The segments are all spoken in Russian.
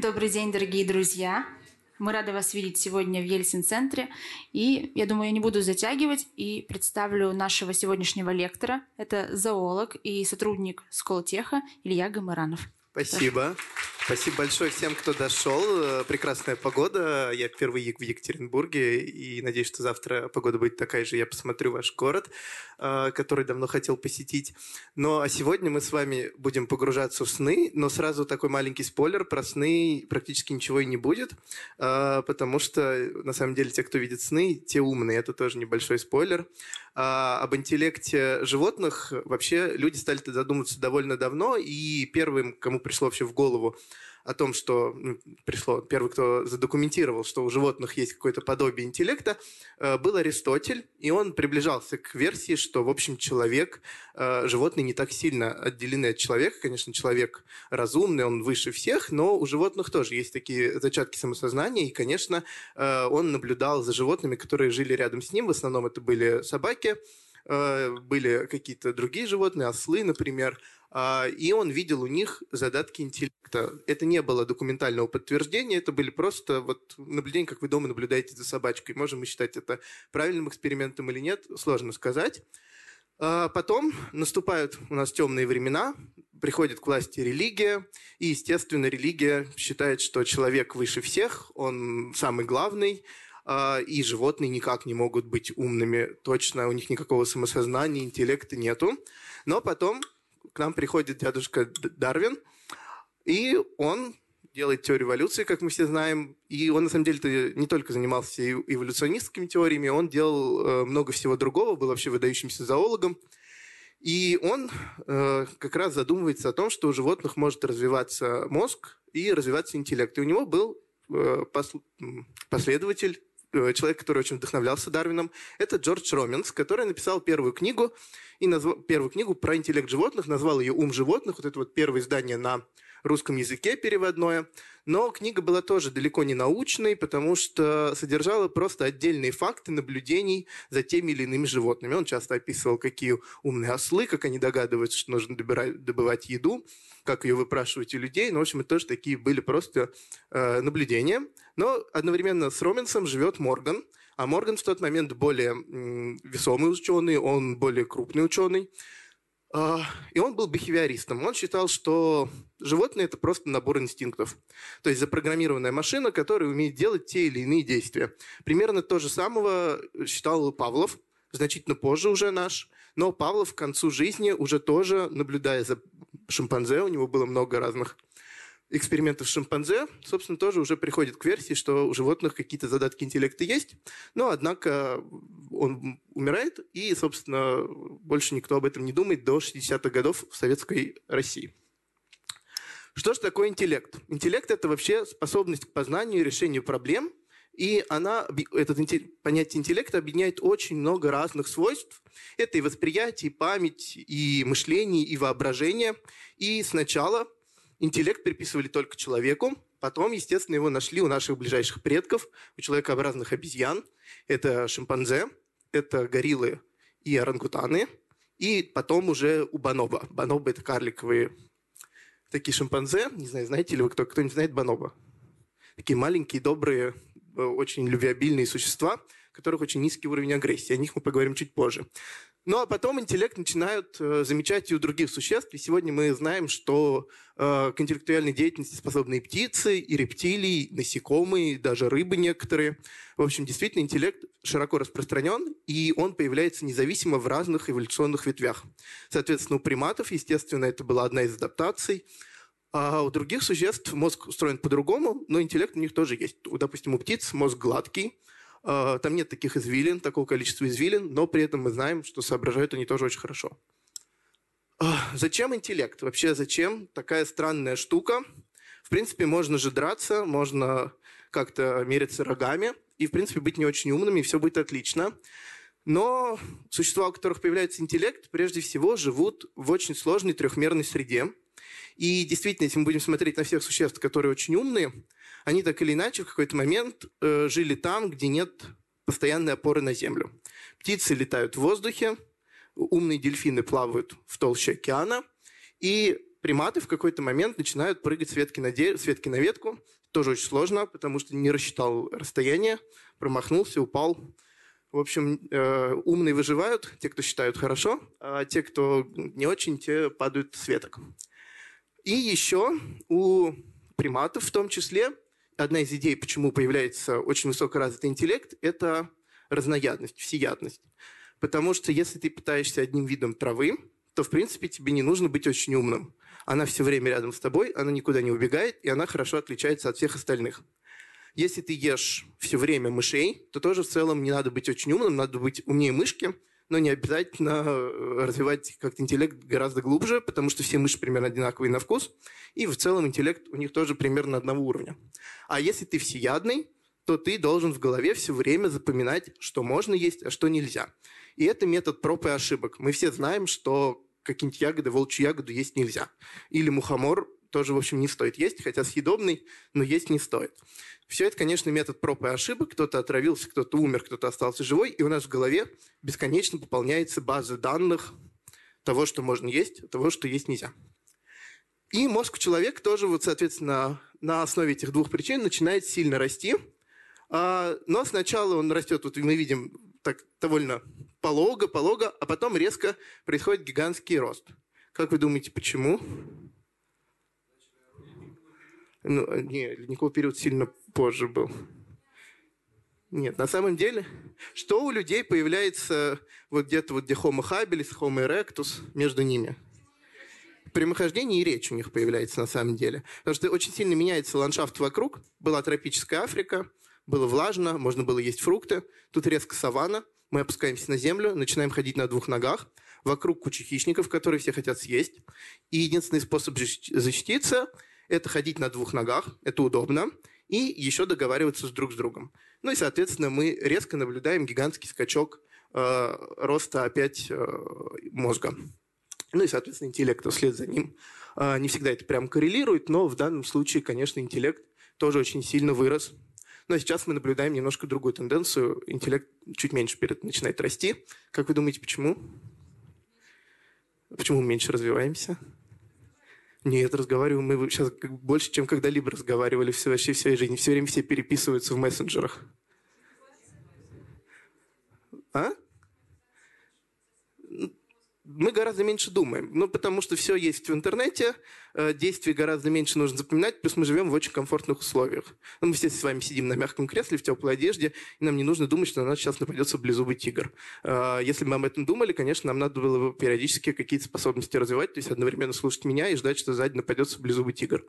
Добрый день, дорогие друзья. Мы рады вас видеть сегодня в Ельцин-центре. И я думаю, я не буду затягивать и представлю нашего сегодняшнего лектора. Это зоолог и сотрудник Сколтеха Илья Гамаранов. Спасибо. Спасибо большое всем, кто дошел. Э, прекрасная погода. Я впервые в Екатеринбурге и надеюсь, что завтра погода будет такая же. Я посмотрю ваш город, э, который давно хотел посетить. Ну, а сегодня мы с вами будем погружаться в сны, но сразу такой маленький спойлер. Про сны практически ничего и не будет, э, потому что, на самом деле, те, кто видит сны, те умные. Это тоже небольшой спойлер. А, об интеллекте животных вообще люди стали задумываться довольно давно, и первым, кому пришло вообще в голову о том, что ну, пришло, первый, кто задокументировал, что у животных есть какое-то подобие интеллекта, э, был Аристотель, и он приближался к версии, что, в общем, человек, э, животные не так сильно отделены от человека. Конечно, человек разумный, он выше всех, но у животных тоже есть такие зачатки самосознания, и, конечно, э, он наблюдал за животными, которые жили рядом с ним, в основном это были собаки, были какие-то другие животные, ослы, например, и он видел у них задатки интеллекта. Это не было документального подтверждения, это были просто вот наблюдения, как вы дома наблюдаете за собачкой. Можем мы считать это правильным экспериментом или нет, сложно сказать. А, потом наступают у нас темные времена, приходит к власти религия, и, естественно, религия считает, что человек выше всех, он самый главный, а, и животные никак не могут быть умными. Точно, у них никакого самосознания, интеллекта нету. Но потом к нам приходит дядушка Дарвин, и он делает теорию эволюции, как мы все знаем. И он, на самом деле, не только занимался эволюционистскими теориями, он делал э, много всего другого, был вообще выдающимся зоологом. И он э, как раз задумывается о том, что у животных может развиваться мозг и развиваться интеллект. И у него был э, последователь человек, который очень вдохновлялся Дарвином, это Джордж Роминс, который написал первую книгу, и назвал, первую книгу про интеллект животных, назвал ее «Ум животных». Вот это вот первое издание на русском языке переводное. Но книга была тоже далеко не научной, потому что содержала просто отдельные факты наблюдений за теми или иными животными. Он часто описывал, какие умные ослы, как они догадываются, что нужно добывать еду, как ее выпрашивать у людей. Ну, в общем, это тоже такие были просто э, наблюдения. Но одновременно с Роминсом живет Морган, а Морган в тот момент более весомый ученый, он более крупный ученый. А, и он был бихевиористом. Он считал, что животные – это просто набор инстинктов. То есть запрограммированная машина, которая умеет делать те или иные действия. Примерно то же самого считал Павлов, значительно позже уже наш. Но Павлов к концу жизни уже тоже, наблюдая за шимпанзе, у него было много разных экспериментов с шимпанзе, собственно, тоже уже приходит к версии, что у животных какие-то задатки интеллекта есть, но, однако, он умирает, и, собственно, больше никто об этом не думает до 60-х годов в Советской России. Что же такое интеллект? Интеллект – это вообще способность к познанию и решению проблем, и она, это понятие интеллекта объединяет очень много разных свойств. Это и восприятие, и память, и мышление, и воображение. И сначала – Интеллект приписывали только человеку, потом, естественно, его нашли у наших ближайших предков, у человекообразных обезьян. Это шимпанзе, это гориллы и орангутаны, и потом уже у бонобо. Бонобо – это карликовые такие шимпанзе. Не знаю, знаете ли вы, кто, кто-нибудь знает бонобо? Такие маленькие, добрые, э, очень любвеобильные существа, у которых очень низкий уровень агрессии. О них мы поговорим чуть позже. Ну а потом интеллект начинают э, замечать и у других существ. И сегодня мы знаем, что э, к интеллектуальной деятельности способны и птицы, и рептилии, и насекомые, и даже рыбы некоторые. В общем, действительно, интеллект широко распространен, и он появляется независимо в разных эволюционных ветвях. Соответственно, у приматов, естественно, это была одна из адаптаций. А у других существ мозг устроен по-другому, но интеллект у них тоже есть. Допустим, у птиц мозг гладкий, там нет таких извилин, такого количества извилин, но при этом мы знаем, что соображают они тоже очень хорошо. А, зачем интеллект? Вообще зачем такая странная штука? В принципе, можно же драться, можно как-то мериться рогами и, в принципе, быть не очень умными, и все будет отлично. Но существа, у которых появляется интеллект, прежде всего живут в очень сложной трехмерной среде. И действительно, если мы будем смотреть на всех существ, которые очень умные, они так или иначе в какой-то момент э, жили там, где нет постоянной опоры на землю. Птицы летают в воздухе, умные дельфины плавают в толще океана, и приматы в какой-то момент начинают прыгать с ветки на, де... с ветки на ветку. Тоже очень сложно, потому что не рассчитал расстояние, промахнулся, упал. В общем, э, умные выживают, те, кто считают хорошо, а те, кто не очень, те падают с веток. И еще у приматов в том числе одна из идей, почему появляется очень высокоразвитый интеллект, это разноядность, всеядность. Потому что если ты питаешься одним видом травы, то, в принципе, тебе не нужно быть очень умным. Она все время рядом с тобой, она никуда не убегает, и она хорошо отличается от всех остальных. Если ты ешь все время мышей, то тоже в целом не надо быть очень умным, надо быть умнее мышки, но не обязательно э, развивать как-то интеллект гораздо глубже, потому что все мыши примерно одинаковые на вкус, и в целом интеллект у них тоже примерно одного уровня. А если ты всеядный, то ты должен в голове все время запоминать, что можно есть, а что нельзя. И это метод проб и ошибок. Мы все знаем, что какие-нибудь ягоды, волчью ягоду есть нельзя. Или мухомор тоже, в общем, не стоит есть, хотя съедобный, но есть не стоит. Все это, конечно, метод проб и ошибок. Кто-то отравился, кто-то умер, кто-то остался живой. И у нас в голове бесконечно пополняется база данных того, что можно есть, того, что есть нельзя. И мозг человека тоже, вот, соответственно, на основе этих двух причин начинает сильно расти. А, но сначала он растет, вот мы видим, так довольно полого, полого, а потом резко происходит гигантский рост. Как вы думаете, почему? Ну, не, ледниковый период сильно позже был. Нет, на самом деле, что у людей появляется вот где-то вот где Homo habilis, Homo erectus, между ними? Прямохождение и речь у них появляется на самом деле. Потому что очень сильно меняется ландшафт вокруг. Была тропическая Африка, было влажно, можно было есть фрукты. Тут резко саванна, мы опускаемся на землю, начинаем ходить на двух ногах. Вокруг куча хищников, которые все хотят съесть. И единственный способ защититься – это ходить на двух ногах, это удобно, и еще договариваться с друг с другом. Ну и, соответственно, мы резко наблюдаем гигантский скачок э, роста опять э, мозга. Ну и, соответственно, интеллект вслед за ним. Э, не всегда это прям коррелирует, но в данном случае, конечно, интеллект тоже очень сильно вырос. Но сейчас мы наблюдаем немножко другую тенденцию. Интеллект чуть меньше перед начинает расти. Как вы думаете, почему? Почему мы меньше развиваемся? Нет, разговариваем мы сейчас больше, чем когда-либо разговаривали все, вообще в своей жизни. Все время все переписываются в мессенджерах. А? Мы гораздо меньше думаем. Ну, потому что все есть в интернете, э, действий гораздо меньше нужно запоминать, плюс мы живем в очень комфортных условиях. Ну, мы все с вами сидим на мягком кресле, в теплой одежде, и нам не нужно думать, что на нас сейчас нападется близубый тигр. Э, если бы мы об этом думали, конечно, нам надо было бы периодически какие-то способности развивать, то есть одновременно слушать меня и ждать, что сзади нападется близубый тигр.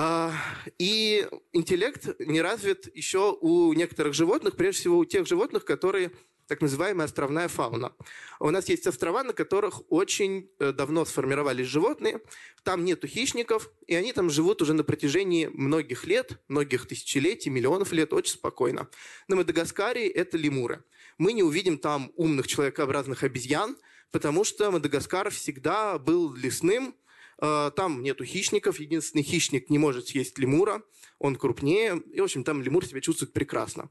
А, и интеллект не развит еще у некоторых животных, прежде всего у тех животных, которые так называемая островная фауна. У нас есть острова, на которых очень э, давно сформировались животные. Там нету хищников, и они там живут уже на протяжении многих лет, многих тысячелетий, миллионов лет, очень спокойно. На Мадагаскаре это лемуры. Мы не увидим там умных человекообразных обезьян, потому что Мадагаскар всегда был лесным, там нету хищников, единственный хищник не может съесть лемура – он крупнее, и, в общем, там лемур себя чувствует прекрасно.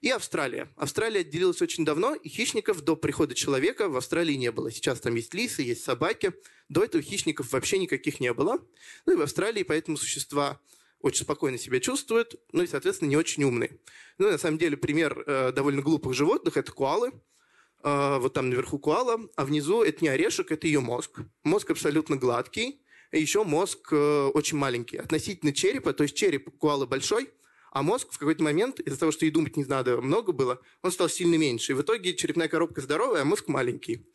И Австралия. Австралия отделилась очень давно, и хищников до прихода человека в Австралии не было. Сейчас там есть лисы, есть собаки. До этого хищников вообще никаких не было. Ну и в Австралии поэтому существа очень спокойно себя чувствуют, ну и, соответственно, не очень умные. Ну, на самом деле, пример э, довольно глупых животных – это куалы. Э, вот там наверху куала, а внизу это не орешек, это ее мозг. Мозг абсолютно гладкий, еще мозг э, очень маленький. Относительно черепа, то есть череп куалы большой, а мозг в какой-то момент, из-за того, что и думать не надо много было, он стал сильно меньше. И в итоге черепная коробка здоровая, а мозг маленький.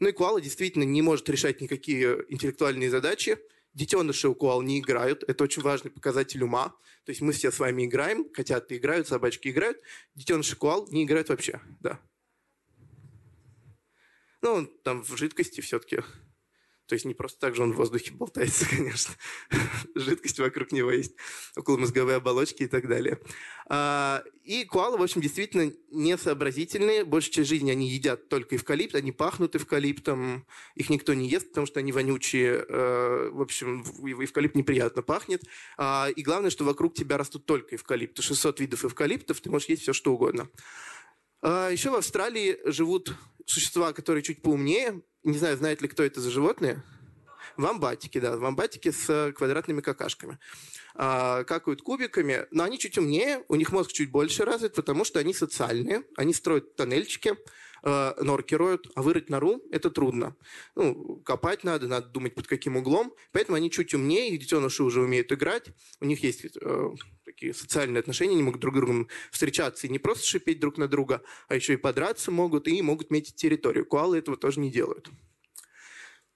Ну и куала действительно не может решать никакие интеллектуальные задачи. Детеныши у куал не играют. Это очень важный показатель ума. То есть мы все с вами играем, котята играют, собачки играют. Детеныши куал не играют вообще, да. Ну, там в жидкости все-таки то есть не просто так же он в воздухе болтается, конечно. Жидкость вокруг него есть, около мозговой оболочки и так далее. А, и коалы, в общем, действительно несообразительные. Большую часть жизни они едят только эвкалипт, они пахнут эвкалиптом, их никто не ест, потому что они вонючие. Э, в общем, эвкалипт неприятно пахнет. А, и главное, что вокруг тебя растут только эвкалипты. 600 видов эвкалиптов, ты можешь есть все, что угодно. А, Еще в Австралии живут существа, которые чуть поумнее, не знаю, знает ли кто это за животные. Вамбатики, да, вамбатики с квадратными какашками. А, какают кубиками, но они чуть умнее, у них мозг чуть больше развит, потому что они социальные, они строят тоннельчики, э, норки роют, а вырыть нору – это трудно. Ну, копать надо, надо думать под каким углом, поэтому они чуть умнее, их детеныши уже умеют играть, у них есть э, такие социальные отношения, они могут друг с другом встречаться и не просто шипеть друг на друга, а еще и подраться могут, и могут метить территорию. Куалы этого тоже не делают.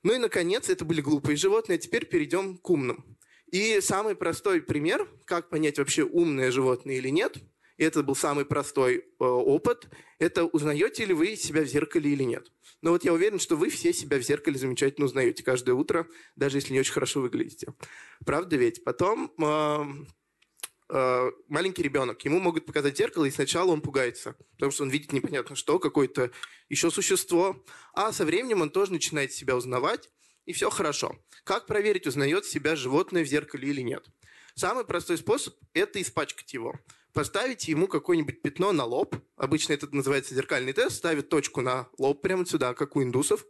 Ну и, наконец, это были глупые животные, а теперь перейдем к умным. И самый простой пример, как понять вообще умное животное или нет, и это был самый простой э, опыт, это узнаете ли вы себя в зеркале или нет. Но вот я уверен, что вы все себя в зеркале замечательно узнаете каждое утро, даже если не очень хорошо выглядите. Правда ведь? Потом э, э, маленький ребенок, ему могут показать зеркало, и сначала он пугается, потому что он видит непонятно что, какое-то еще существо. А со временем он тоже начинает себя узнавать, и все хорошо. Как проверить, узнает себя животное в зеркале или нет? Самый простой способ – это испачкать его. Поставить ему какое-нибудь пятно на лоб. Обычно это называется зеркальный тест. Ставит точку на лоб прямо сюда, как у индусов.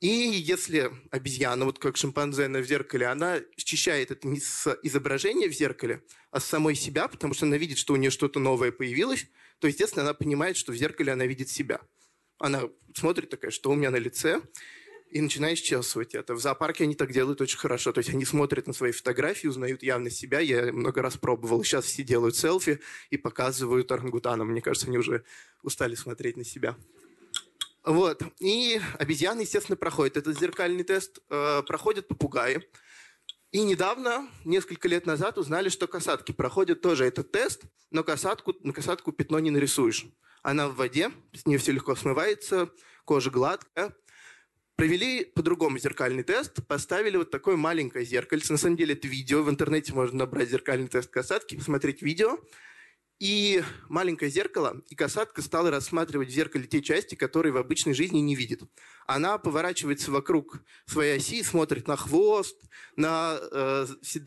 И если обезьяна, вот как шимпанзе в зеркале, она счищает это не с изображения в зеркале, а с самой себя, потому что она видит, что у нее что-то новое появилось, то, естественно, она понимает, что в зеркале она видит себя. Она смотрит такая, что у меня на лице, и начинаешь чесывать это. В зоопарке они так делают очень хорошо. То есть они смотрят на свои фотографии, узнают явно себя. Я много раз пробовал. Сейчас все делают селфи и показывают орангутанам. Мне кажется, они уже устали смотреть на себя. Вот. И обезьяны, естественно, проходят этот зеркальный тест. Э, проходят попугаи. И недавно, несколько лет назад, узнали, что касатки проходят тоже этот тест, но касатку, на касатку пятно не нарисуешь. Она в воде, с нее все легко смывается, кожа гладкая, Провели по-другому зеркальный тест, поставили вот такое маленькое зеркальце. На самом деле это видео, в интернете можно набрать зеркальный тест касатки, посмотреть видео. И маленькое зеркало, и касатка стала рассматривать в зеркале те части, которые в обычной жизни не видит. Она поворачивается вокруг своей оси, смотрит на хвост, на э,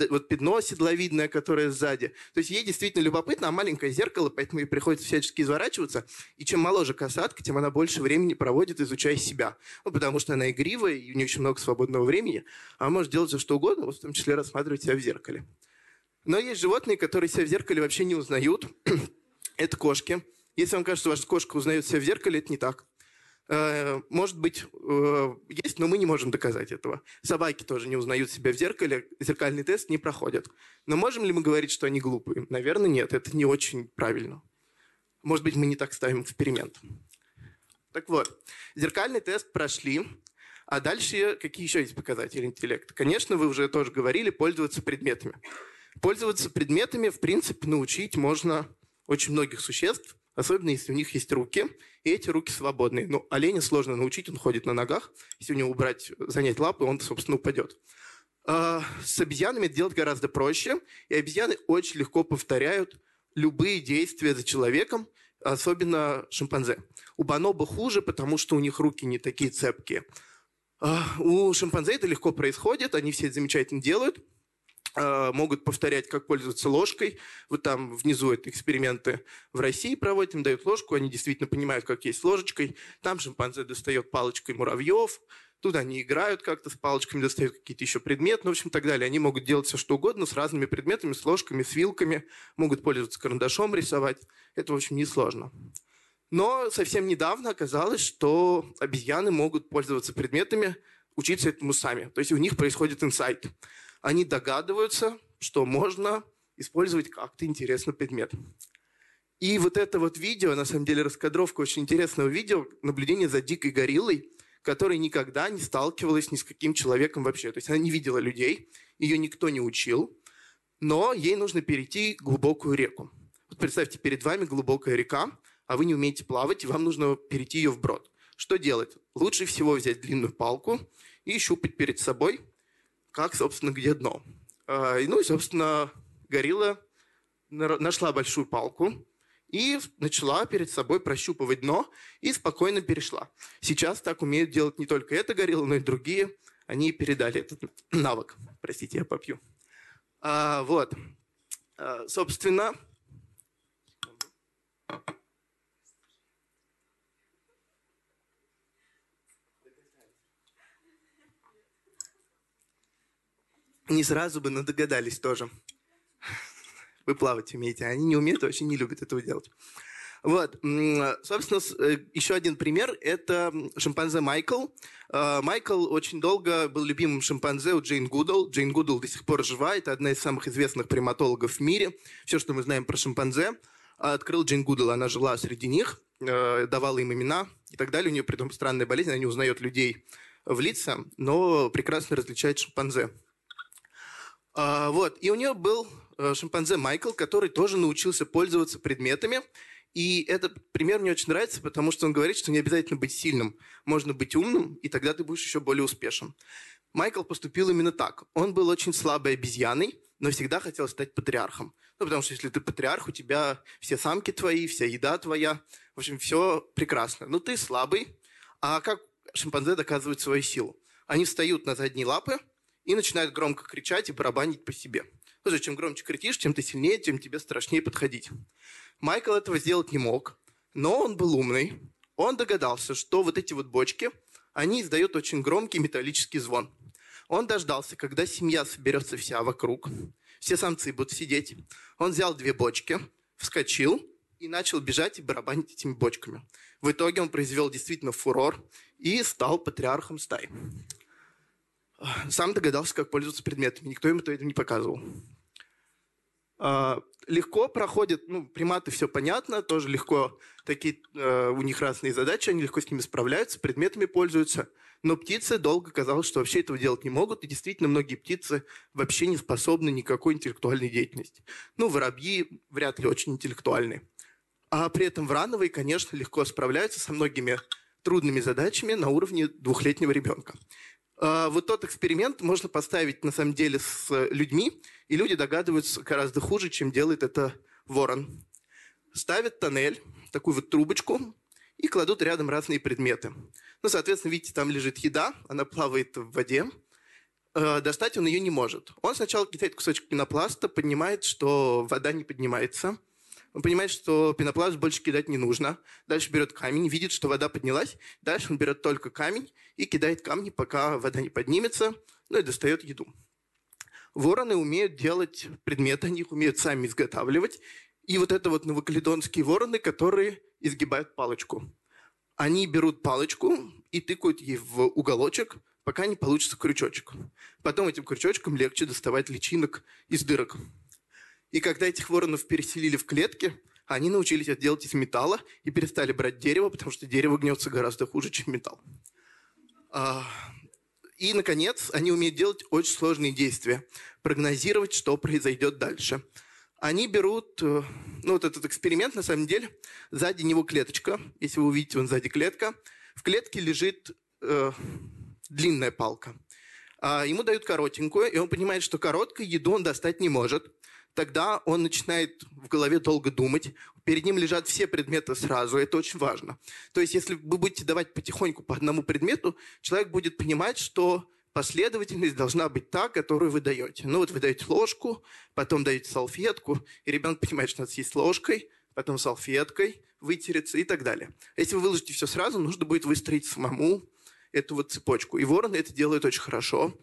вот пятно седловидное, которое сзади. То есть ей действительно любопытно, а маленькое зеркало, поэтому ей приходится всячески изворачиваться. И чем моложе касатка, тем она больше времени проводит, изучая себя. Ну, потому что она игривая, и у нее очень много свободного времени, а может делать все что угодно, вот в том числе рассматривать себя в зеркале. Но есть животные, которые себя в зеркале вообще не узнают. это кошки. Если вам кажется, ваша кошка узнает себя в зеркале, это не так. Э, может быть, э, есть, но мы не можем доказать этого. Собаки тоже не узнают себя в зеркале, зеркальный тест не проходят. Но можем ли мы говорить, что они глупые? Наверное, нет, это не очень правильно. Может быть, мы не так ставим эксперимент. Так вот, зеркальный тест прошли, а дальше какие еще есть показатели интеллекта? Конечно, вы уже тоже говорили, пользоваться предметами. Пользоваться предметами, в принципе, научить можно очень многих существ, особенно если у них есть руки, и эти руки свободные. Ну, оленя сложно научить, он ходит на ногах. Если у него убрать, занять лапы, он, собственно, упадет. А с обезьянами это делать гораздо проще, и обезьяны очень легко повторяют любые действия за человеком, особенно шимпанзе. У бонобо хуже, потому что у них руки не такие цепкие. А у шимпанзе это легко происходит, они все это замечательно делают – могут повторять, как пользоваться ложкой. Вот там внизу это эксперименты в России проводят, им дают ложку, они действительно понимают, как есть ложечкой. Там шимпанзе достает палочкой муравьев, Тут они играют как-то с палочками, достают какие-то еще предметы, ну, в общем, так далее. Они могут делать все, что угодно с разными предметами, с ложками, с вилками, могут пользоваться карандашом, рисовать. Это, в общем, несложно. Но совсем недавно оказалось, что обезьяны могут пользоваться предметами, учиться этому сами. То есть у них происходит инсайт они догадываются, что можно использовать как-то интересный предмет. И вот это вот видео, на самом деле раскадровка очень интересного видео, наблюдение за дикой гориллой, которая никогда не сталкивалась ни с каким человеком вообще. То есть она не видела людей, ее никто не учил, но ей нужно перейти глубокую реку. Вот представьте, перед вами глубокая река, а вы не умеете плавать, и вам нужно перейти ее вброд. Что делать? Лучше всего взять длинную палку и щупать перед собой – как, собственно, где дно. А, ну и, собственно, горилла нашла большую палку и начала перед собой прощупывать дно и спокойно перешла. Сейчас так умеют делать не только эта горилла, но и другие. Они передали этот навык. Простите, я попью. А, вот. А, собственно, не сразу бы, но догадались тоже. Вы плавать умеете, а они не умеют, вообще не любят этого делать. Вот, собственно, э, еще один пример – это шимпанзе Майкл. А, Майкл очень долго был любимым шимпанзе у Джейн Гудолл. Джейн Гудолл до сих пор жива, это одна из самых известных приматологов в мире. Все, что мы знаем про шимпанзе, открыла Джейн Гудолл, она жила среди них, э, давала им имена и так далее. У нее при этом странная болезнь, она не узнает людей в лица, но прекрасно различает шимпанзе. А, вот, и у нее был э, шимпанзе Майкл, который тоже научился пользоваться предметами – и этот пример мне очень нравится, потому что он говорит, что не обязательно быть сильным. Можно быть умным, и тогда ты будешь еще более успешен. Майкл поступил именно так. Он был очень слабой обезьяной, но всегда хотел стать патриархом. Ну, потому что если ты патриарх, у тебя все самки твои, вся еда твоя. В общем, все прекрасно. Но ты слабый. А как шимпанзе доказывают свою силу? Они встают на задние лапы и начинают громко кричать и барабанить по себе. Ну, чем громче кричишь, тем ты сильнее, тем тебе страшнее подходить. Майкл этого сделать не мог, но он был умный. Он догадался, что вот эти вот бочки, они издают очень громкий металлический звон. Он дождался, когда семья соберется вся вокруг, все самцы будут сидеть. Он взял две бочки, вскочил и начал бежать и барабанить этими бочками. В итоге он произвел действительно фурор и стал патриархом стаи. Сам догадался, как пользоваться предметами. Никто ему это не показывал. А, легко проходят, ну, приматы все понятно, тоже легко, такие, э, у них разные задачи, они легко с ними справляются, предметами пользуются. Но птицы долго казалось, что вообще этого делать не могут, и действительно многие птицы вообще не способны никакой интеллектуальной деятельности. Ну, воробьи вряд ли очень интеллектуальные. А при этом врановые, конечно, легко справляются со многими трудными задачами на уровне двухлетнего ребенка. А, вот тот эксперимент можно поставить на самом деле с людьми, и люди догадываются гораздо хуже, чем делает это ворон. Ставят тоннель, такую вот трубочку, и кладут рядом разные предметы. Ну, соответственно, видите, там лежит еда, она плавает в воде. А, достать он ее не может. Он сначала кидает кусочек пенопласта, понимает, что вода не поднимается – он понимает, что пенопласт больше кидать не нужно. Дальше берет камень, видит, что вода поднялась. Дальше он берет только камень и кидает камни, пока вода не поднимется, ну и достает еду. Вороны умеют делать предметы, они их умеют сами изготавливать. И вот это вот новокаледонские вороны, которые изгибают палочку. Они берут палочку и тыкают ей в уголочек, пока не получится крючочек. Потом этим крючочком легче доставать личинок из дырок. И когда этих воронов переселили в клетки, они научились это делать из металла и перестали брать дерево, потому что дерево гнется гораздо хуже, чем металл. А, и, наконец, они умеют делать очень сложные действия. Прогнозировать, что произойдет дальше. Они берут, э, ну вот этот эксперимент, на самом деле, сзади него клеточка. Если вы увидите, вон сзади клетка. В клетке лежит э, длинная палка. А ему дают коротенькую, и он понимает, что короткой еду он достать не может тогда он начинает в голове долго думать. Перед ним лежат все предметы сразу, это очень важно. То есть, если вы будете давать потихоньку по одному предмету, человек будет понимать, что последовательность должна быть та, которую вы даете. Ну вот вы даете ложку, потом даете салфетку, и ребенок понимает, что надо съесть ложкой, потом салфеткой, вытереться и так далее. Если вы выложите все сразу, нужно будет выстроить самому эту вот цепочку. И вороны это делают очень хорошо.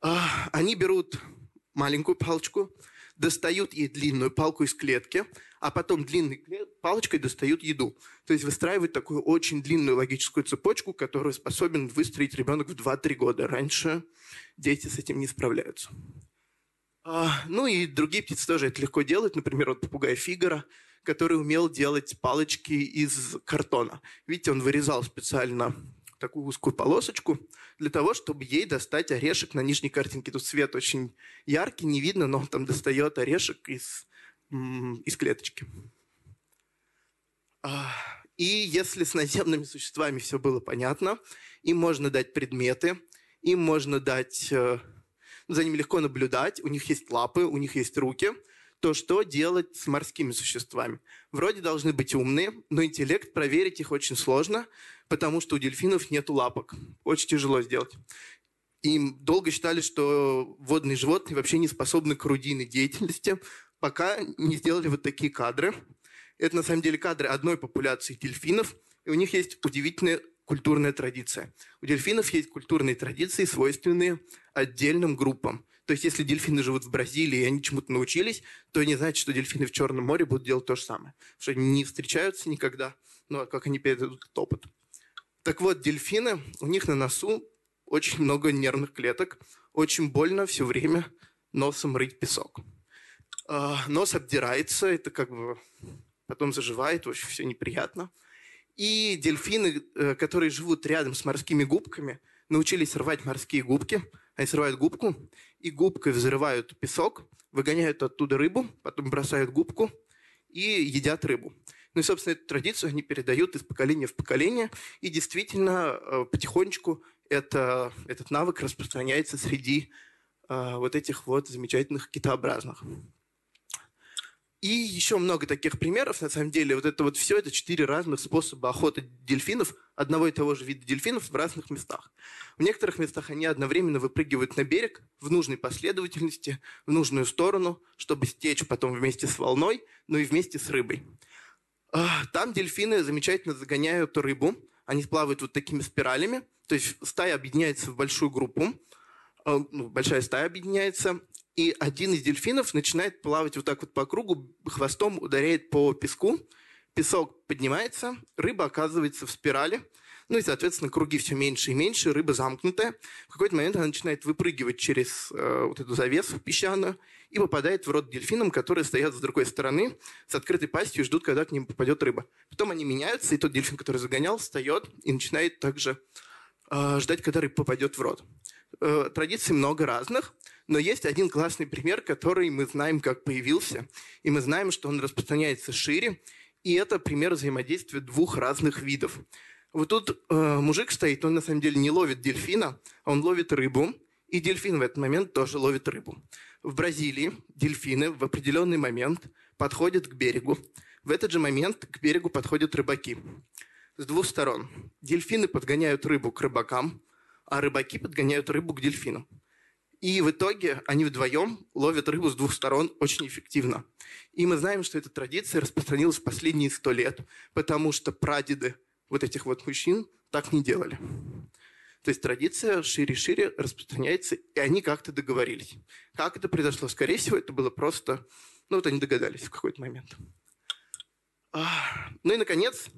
А, они берут маленькую палочку, достают ей длинную палку из клетки, а потом длинной палочкой достают еду. То есть выстраивают такую очень длинную логическую цепочку, которую способен выстроить ребенок в 2-3 года. Раньше дети с этим не справляются. А, ну и другие птицы тоже это легко делают. Например, вот попугай Фигара, который умел делать палочки из картона. Видите, он вырезал специально такую узкую полосочку для того, чтобы ей достать орешек на нижней картинке. Тут свет очень яркий, не видно, но он там достает орешек из, из клеточки. А, и если с наземными существами все было понятно, им можно дать предметы, им можно дать... Э, за ними легко наблюдать, у них есть лапы, у них есть руки – то что делать с морскими существами? Вроде должны быть умные, но интеллект проверить их очень сложно, потому что у дельфинов нет лапок. Очень тяжело сделать. И долго считали, что водные животные вообще не способны к орудийной деятельности, пока не сделали вот такие кадры. Это на самом деле кадры одной популяции дельфинов, и у них есть удивительная культурная традиция. У дельфинов есть культурные традиции, свойственные отдельным группам. То есть если дельфины живут в Бразилии и они чему-то научились, то не значит, что дельфины в Черном море будут делать то же самое. Потому что они не встречаются никогда, ну а как они передадут этот опыт. Так вот, дельфины, у них на носу очень много нервных клеток, очень больно все время носом рыть песок. А, нос обдирается, это как бы потом заживает, очень все неприятно. И дельфины, э, которые живут рядом с морскими губками, научились рвать морские губки. Они срывают губку, и губкой взрывают песок, выгоняют оттуда рыбу, потом бросают губку и едят рыбу. Ну и, собственно, эту традицию они передают из поколения в поколение, и действительно э, потихонечку это, этот навык распространяется среди э, вот этих вот замечательных китообразных. И еще много таких примеров. На самом деле, вот это вот все, это четыре разных способа охоты дельфинов, одного и того же вида дельфинов в разных местах. В некоторых местах они одновременно выпрыгивают на берег в нужной последовательности, в нужную сторону, чтобы стечь потом вместе с волной, но и вместе с рыбой. А, там дельфины замечательно загоняют рыбу. Они плавают вот такими спиралями. То есть стая объединяется в большую группу. А, ну, большая стая объединяется и один из дельфинов начинает плавать вот так вот по кругу, хвостом ударяет по песку, песок поднимается, рыба оказывается в спирали, ну и, соответственно, круги все меньше и меньше, рыба замкнутая. В какой-то момент она начинает выпрыгивать через э, вот эту завесу песчаную и попадает в рот дельфинам, которые стоят с другой стороны, с открытой пастью и ждут, когда к ним попадет рыба. Потом они меняются, и тот дельфин, который загонял, встает и начинает также э, ждать, когда рыба попадет в рот. Э, традиций много разных. Но есть один классный пример, который мы знаем, как появился, и мы знаем, что он распространяется шире, и это пример взаимодействия двух разных видов. Вот тут э, мужик стоит, он на самом деле не ловит дельфина, а он ловит рыбу, и дельфин в этот момент тоже ловит рыбу. В Бразилии дельфины в определенный момент подходят к берегу. В этот же момент к берегу подходят рыбаки. С двух сторон. Дельфины подгоняют рыбу к рыбакам, а рыбаки подгоняют рыбу к дельфинам. И в итоге они вдвоем ловят рыбу с двух сторон очень эффективно. И мы знаем, что эта традиция распространилась в последние сто лет, потому что прадеды вот этих вот мужчин так не делали. То есть традиция шире-шире распространяется, и они как-то договорились. Как это произошло? Скорее всего, это было просто... Ну, вот они догадались в какой-то момент. Ну и, наконец,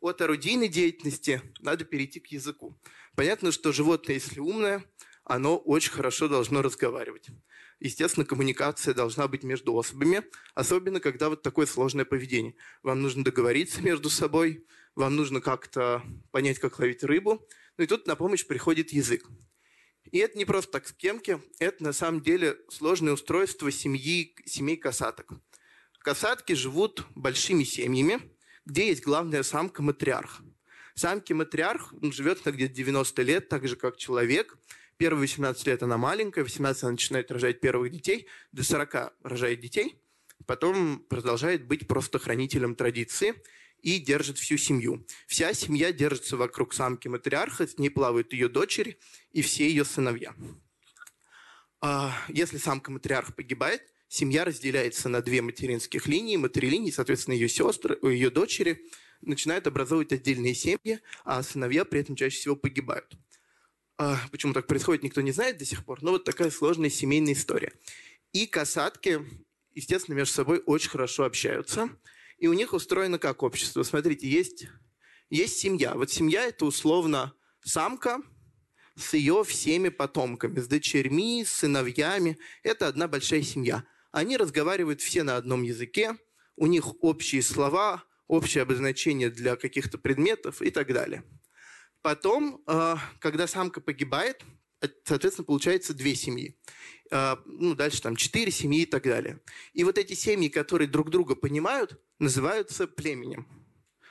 от орудийной деятельности надо перейти к языку. Понятно, что животное, если умное, оно очень хорошо должно разговаривать. Естественно, коммуникация должна быть между особами, особенно когда вот такое сложное поведение. Вам нужно договориться между собой, вам нужно как-то понять, как ловить рыбу. Ну и тут на помощь приходит язык. И это не просто так скемки, это на самом деле сложное устройство семьи, семей касаток. Касатки живут большими семьями, где есть главная самка-матриарх. Самки-матриарх живет где-то 90 лет, так же, как человек – Первые 18 лет она маленькая, 18 она начинает рожать первых детей, до 40 рожает детей, потом продолжает быть просто хранителем традиции и держит всю семью. Вся семья держится вокруг самки матриарха, с ней плавают ее дочери и все ее сыновья. А, если самка матриарх погибает, семья разделяется на две материнских линии, материлинии, соответственно, ее сестры, ее дочери начинают образовывать отдельные семьи, а сыновья при этом чаще всего погибают. А, почему так происходит, никто не знает до сих пор, но вот такая сложная семейная история. И касатки, естественно, между собой очень хорошо общаются. И у них устроено как общество. Смотрите, есть, есть семья. Вот семья – это условно самка с ее всеми потомками, с дочерьми, с сыновьями. Это одна большая семья. Они разговаривают все на одном языке, у них общие слова, общее обозначение для каких-то предметов и так далее – Потом, а, когда самка погибает, э, соответственно, получается две семьи. А, ну, дальше там четыре семьи и так далее. И вот эти семьи, которые друг друга понимают, называются племенем.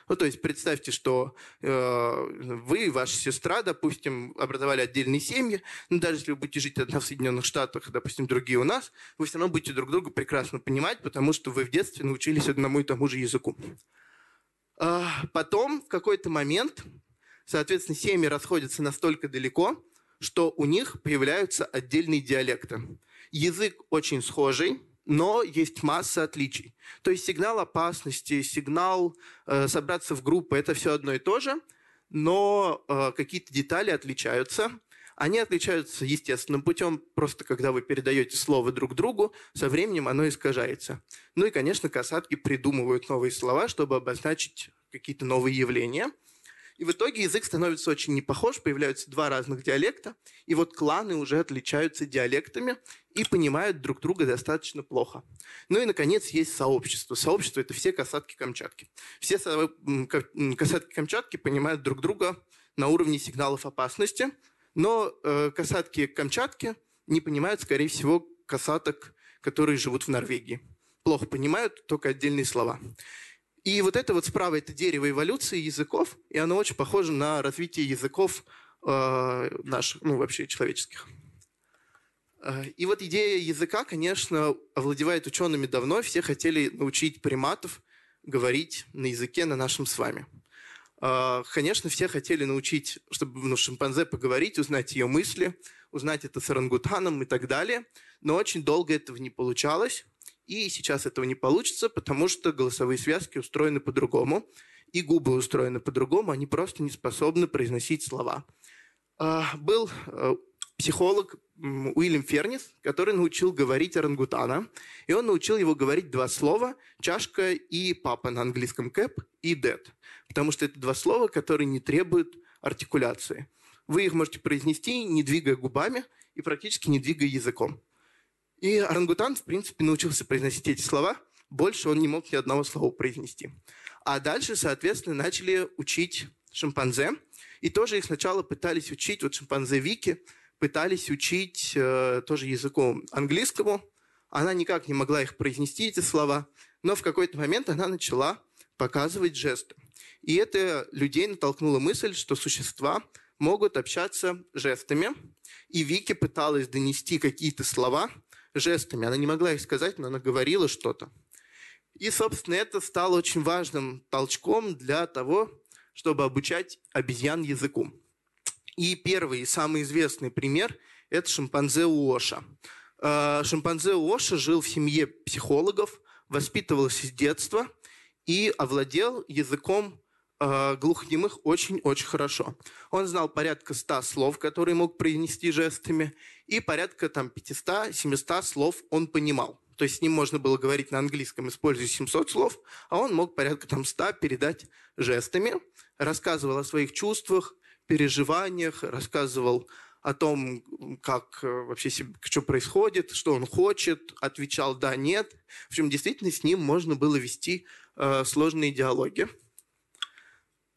Ну, то есть представьте, что э, вы и ваша сестра, допустим, образовали отдельные семьи, но даже если вы будете жить одна в Соединенных Штатах, допустим, другие у нас, вы все равно будете друг друга прекрасно понимать, потому что вы в детстве научились одному и тому же языку. Э, потом, в какой-то момент, Соответственно, семьи расходятся настолько далеко, что у них появляются отдельные диалекты. Язык очень схожий, но есть масса отличий. То есть сигнал опасности, сигнал э, собраться в группу – это все одно и то же, но э, какие-то детали отличаются. Они отличаются естественным путем, просто когда вы передаете слово друг другу, со временем оно искажается. Ну и, конечно, касатки придумывают новые слова, чтобы обозначить какие-то новые явления – и в итоге язык становится очень непохож, появляются два разных диалекта, и вот кланы уже отличаются диалектами и понимают друг друга достаточно плохо. Ну и, наконец, есть сообщество. Сообщество – это все касатки Камчатки. Все касатки Камчатки понимают друг друга на уровне сигналов опасности, но э, касатки Камчатки не понимают, скорее всего, касаток, которые живут в Норвегии. Плохо понимают только отдельные слова. И вот это вот справа, это дерево эволюции языков, и оно очень похоже на развитие языков э, наших, ну вообще человеческих. Э, и вот идея языка, конечно, овладевает учеными давно. Все хотели научить приматов говорить на языке на нашем с вами. Э, конечно, все хотели научить, чтобы ну, шимпанзе поговорить, узнать ее мысли, узнать это с орангутаном и так далее. Но очень долго этого не получалось. И сейчас этого не получится, потому что голосовые связки устроены по-другому, и губы устроены по-другому, они просто не способны произносить слова. А, был э, психолог Уильям Фернис, который научил говорить орангутана, и он научил его говорить два слова «чашка» и «папа» на английском «кэп» и «дэд», потому что это два слова, которые не требуют артикуляции. Вы их можете произнести, не двигая губами и практически не двигая языком. И орангутан, в принципе, научился произносить эти слова. Больше он не мог ни одного слова произнести. А дальше, соответственно, начали учить шимпанзе. И тоже их сначала пытались учить, вот шимпанзе Вики, пытались учить э, тоже языку английскому. Она никак не могла их произнести, эти слова. Но в какой-то момент она начала показывать жесты. И это людей натолкнуло мысль, что существа могут общаться жестами. И Вики пыталась донести какие-то слова жестами. Она не могла их сказать, но она говорила что-то. И, собственно, это стало очень важным толчком для того, чтобы обучать обезьян языку. И первый и самый известный пример – это шимпанзе Уоша. Э, шимпанзе Уоша жил в семье психологов, воспитывался с детства и овладел языком э, глухонемых очень-очень хорошо. Он знал порядка 100 слов, которые мог произнести жестами, и порядка там 500-700 слов он понимал. То есть с ним можно было говорить на английском, используя 700 слов, а он мог порядка там 100 передать жестами, рассказывал о своих чувствах, переживаниях, рассказывал о том, как э, вообще что происходит, что он хочет, отвечал «да», «нет». В общем, действительно, с ним можно было вести э, сложные диалоги.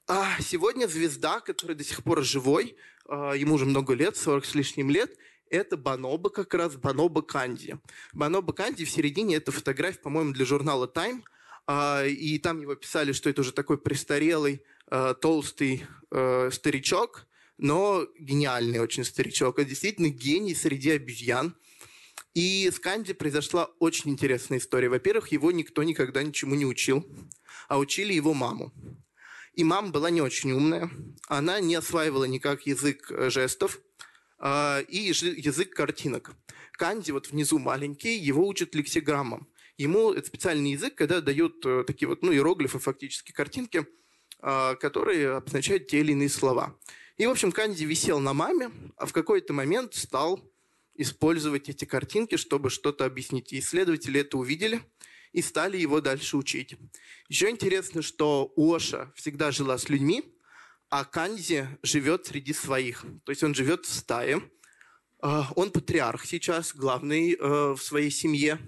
А сегодня звезда, который до сих пор живой, а, ему уже много лет, 40 с лишним лет, это Баноба как раз, Баноба Канди. Баноба Канди в середине это фотография, по-моему, для журнала Time, а, и там его писали, что это уже такой престарелый, а, толстый старичок, но гениальный очень старичок. Это действительно гений среди обезьян. И с Канди произошла очень интересная история. Во-первых, его никто никогда ничему не учил, а учили его маму. И мама была не очень умная. Она не осваивала никак язык э, жестов э, и язык картинок. Канди вот внизу маленький, его учат лексиграммам. Ему это специальный язык, когда дают э, такие вот, ну, иероглифы, фактически картинки, э, которые обозначают те или иные слова. И, в общем, Канди висел на маме, а в какой-то момент стал использовать эти картинки, чтобы что-то объяснить. И исследователи это увидели – и стали его дальше учить. Еще интересно, что Оша всегда жила с людьми, а Канзи живет среди своих. То есть он живет в стае. А, он патриарх сейчас, главный э, в своей семье.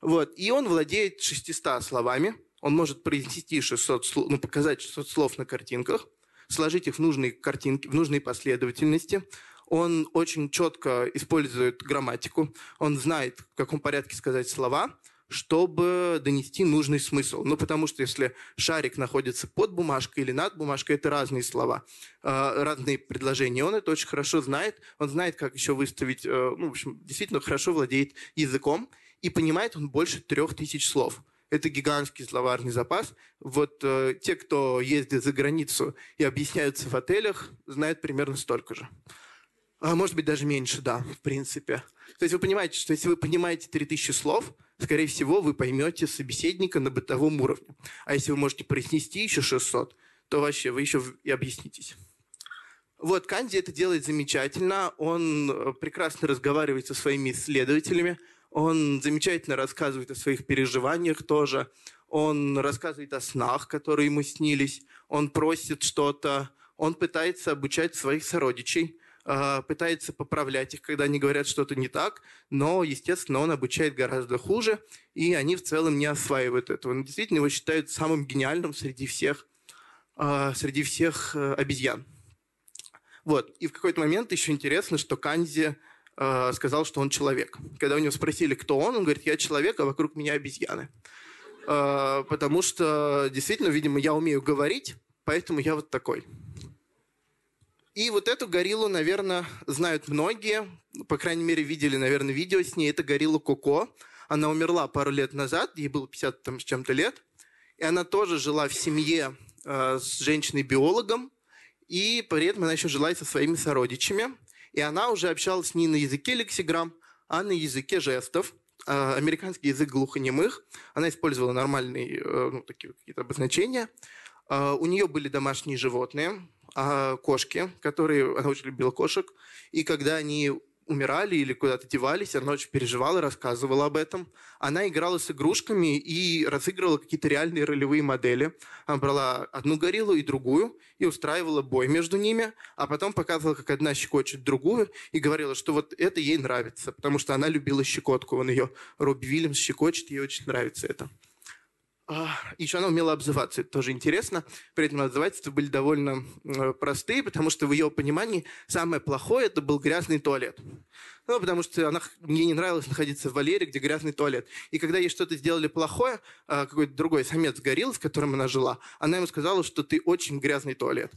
Вот. И он владеет 600 словами. Он может произнести 600 слов, ну, показать 600 слов на картинках, сложить их в нужные картинки, в нужной последовательности. Он очень четко использует грамматику. Он знает, в каком порядке сказать слова – чтобы донести нужный смысл. Ну, потому что если шарик находится под бумажкой или над бумажкой, это разные слова, э, разные предложения. Он это очень хорошо знает. Он знает, как еще выставить, э, ну, в общем, действительно хорошо владеет языком. И понимает он больше трех тысяч слов. Это гигантский словарный запас. Вот э, те, кто ездит за границу и объясняются в отелях, знают примерно столько же. А может быть, даже меньше, да, в принципе. То есть вы понимаете, что если вы понимаете 3000 слов, скорее всего, вы поймете собеседника на бытовом уровне. А если вы можете произнести еще 600, то вообще вы еще и объяснитесь. Вот, Канди это делает замечательно. Он э, прекрасно разговаривает со своими исследователями. Он замечательно рассказывает о своих переживаниях тоже. Он рассказывает о снах, которые ему снились. Он просит что-то. Он пытается обучать своих сородичей пытается поправлять их, когда они говорят что-то не так, но, естественно, он обучает гораздо хуже, и они в целом не осваивают этого. Он действительно его считают самым гениальным среди всех, э, среди всех обезьян. Вот. И в какой-то момент еще интересно, что Канзи э, сказал, что он человек. Когда у него спросили, кто он, он говорит, я человек, а вокруг меня обезьяны. Э, потому что, действительно, видимо, я умею говорить, поэтому я вот такой. И вот эту гориллу, наверное, знают многие. По крайней мере, видели, наверное, видео с ней. Это горилла Коко. Она умерла пару лет назад, ей было 50 там, с чем-то лет. И она тоже жила в семье э, с женщиной-биологом. И при этом она еще жила со своими сородичами. И она уже общалась не на языке лексиграмм, а на языке жестов. А, американский язык глухонемых. Она использовала нормальные э, ну, такие какие-то обозначения. А, у нее были домашние животные, а, кошки, которые... Она очень любила кошек. И когда они умирали или куда-то девались, она очень переживала, рассказывала об этом. Она играла с игрушками и разыгрывала какие-то реальные ролевые модели. Она брала одну гориллу и другую и устраивала бой между ними, а потом показывала, как одна щекочет другую и говорила, что вот это ей нравится, потому что она любила щекотку. Он ее, Робби Вильямс, щекочет, ей очень нравится это. А, Еще она умела обзываться, это тоже интересно. При этом обзывательства были довольно э, простые, потому что в ее понимании самое плохое это был грязный туалет. Ну, потому что она, мне не нравилось находиться в Валере, где грязный туалет. И когда ей что-то сделали плохое, а, какой-то другой самец горилл, с которым она жила, она ему сказала, что ты очень грязный туалет.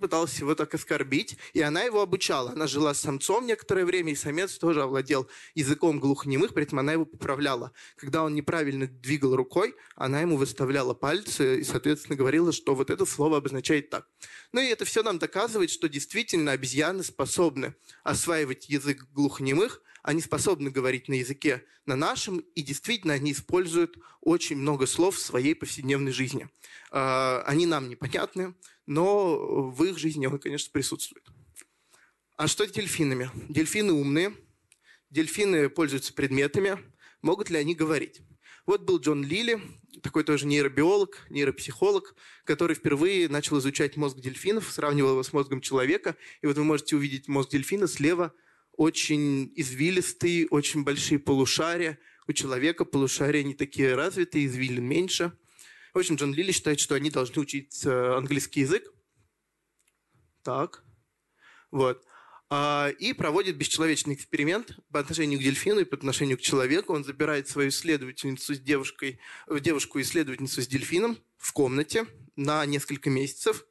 Пыталась его так оскорбить, и она его обучала. Она жила с самцом некоторое время, и самец тоже овладел языком глухонемых, при этом она его поправляла. Когда он неправильно двигал рукой, она ему выставляла пальцы и, соответственно, говорила, что вот это слово обозначает так. Ну и это все нам доказывает, что действительно обезьяны способны осваивать язык глухонемых, они способны говорить на языке на нашем, и действительно они используют очень много слов в своей повседневной жизни. А, они нам непонятны, но в их жизни он, конечно, присутствует. А что с дельфинами? Дельфины умные, дельфины пользуются предметами. Могут ли они говорить? Вот был Джон Лили, такой тоже нейробиолог, нейропсихолог, который впервые начал изучать мозг дельфинов, сравнивал его с мозгом человека. И вот вы можете увидеть мозг дельфина слева, очень извилистый, очень большие полушария. У человека полушария не такие развитые, извилин меньше – в общем, Джон Лили считает, что они должны учить английский язык. Так. Вот. А, и проводит бесчеловечный эксперимент по отношению к дельфину и по отношению к человеку. Он забирает свою исследовательницу с девушкой, девушку-исследовательницу с дельфином в комнате на несколько месяцев.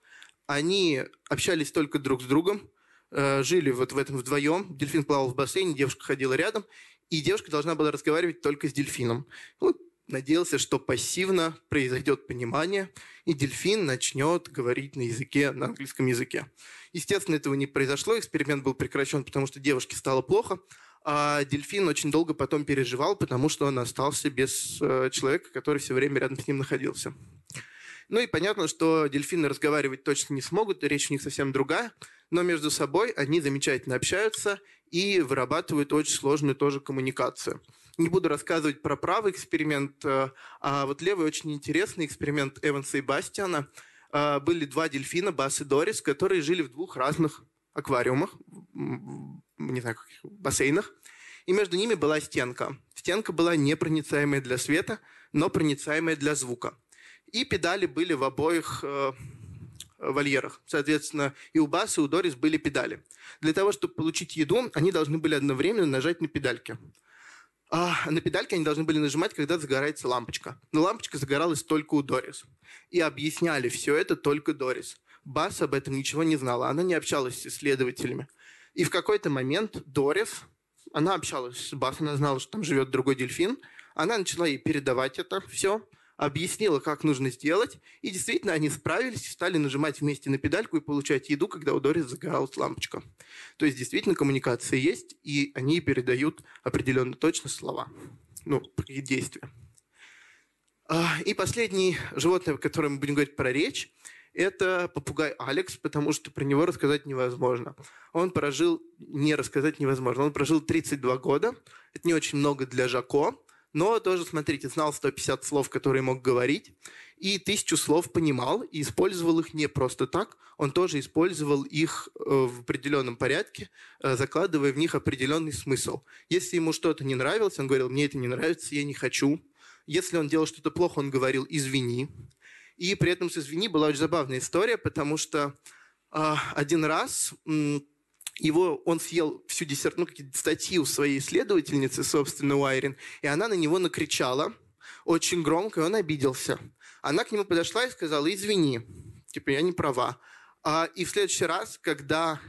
Они общались только друг с другом, э, жили вот в этом вдвоем. Дельфин плавал в бассейне, девушка ходила рядом, и девушка должна была разговаривать только с дельфином. Ну, надеялся, что пассивно произойдет понимание, и дельфин начнет говорить на языке, на английском языке. Естественно, этого не произошло, эксперимент был прекращен, потому что девушке стало плохо, а дельфин очень долго потом переживал, потому что он остался без э, человека, который все время рядом с ним находился. Ну и понятно, что дельфины разговаривать точно не смогут, речь у них совсем другая, но между собой они замечательно общаются и вырабатывают очень сложную тоже коммуникацию. Не буду рассказывать про правый эксперимент, э, а вот левый очень интересный эксперимент Эванса и Бастиана. Э, были два дельфина, Бас и Дорис, которые жили в двух разных аквариумах, не знаю, каких, бассейнах. И между ними была стенка. Стенка была непроницаемая для света, но проницаемая для звука. И педали были в обоих э, вольерах. Соответственно, и у Баса, и у Дорис были педали. Для того, чтобы получить еду, они должны были одновременно нажать на педальки. А на педальки они должны были нажимать, когда загорается лампочка. Но лампочка загоралась только у Дорис. И объясняли все это только Дорис. Бас об этом ничего не знала. Она не общалась с исследователями. И в какой-то момент Дорис, она общалась с Бас, она знала, что там живет другой дельфин. Она начала ей передавать это все объяснила, как нужно сделать, и действительно они справились стали нажимать вместе на педальку и получать еду, когда у Дорис загоралась лампочка. То есть действительно коммуникация есть, и они передают определенно точно слова, ну, действия. А, и последнее животное, о котором мы будем говорить про речь, это попугай Алекс, потому что про него рассказать невозможно. Он прожил, не рассказать невозможно, он прожил 32 года. Это не очень много для Жако, но тоже, смотрите, знал 150 слов, которые мог говорить, и тысячу слов понимал, и использовал их не просто так, он тоже использовал их э, в определенном порядке, э, закладывая в них определенный смысл. Если ему что-то не нравилось, он говорил, мне это не нравится, я не хочу. Если он делал что-то плохо, он говорил, извини. И при этом с «Извини» была очень забавная история, потому что э, один раз его, он съел всю десерт, ну, у своей исследовательницы, собственно, Уайрин, и она на него накричала очень громко, и он обиделся. Она к нему подошла и сказала, извини, типа, я не права. А, и в следующий раз, когда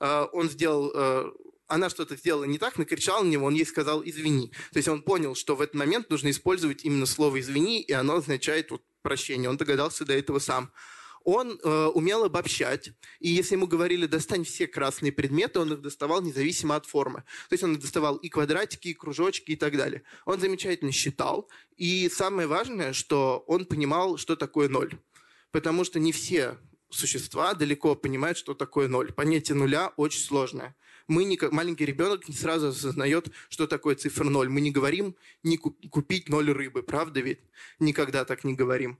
э, он сделал э, она что-то сделала не так, накричала на него, он ей сказал «извини». То есть он понял, что в этот момент нужно использовать именно слово «извини», и оно означает вот, прощение. Он догадался до этого сам. Он э, умел обобщать, и если ему говорили «достань все красные предметы», он их доставал независимо от формы. То есть он доставал и квадратики, и кружочки, и так далее. Он замечательно считал, и самое важное, что он понимал, что такое ноль. Потому что не все существа далеко понимают, что такое ноль. Понятие нуля очень сложное мы не, маленький ребенок не сразу осознает, что такое цифра ноль. Мы не говорим не купить ноль рыбы, правда ведь? Никогда так не говорим.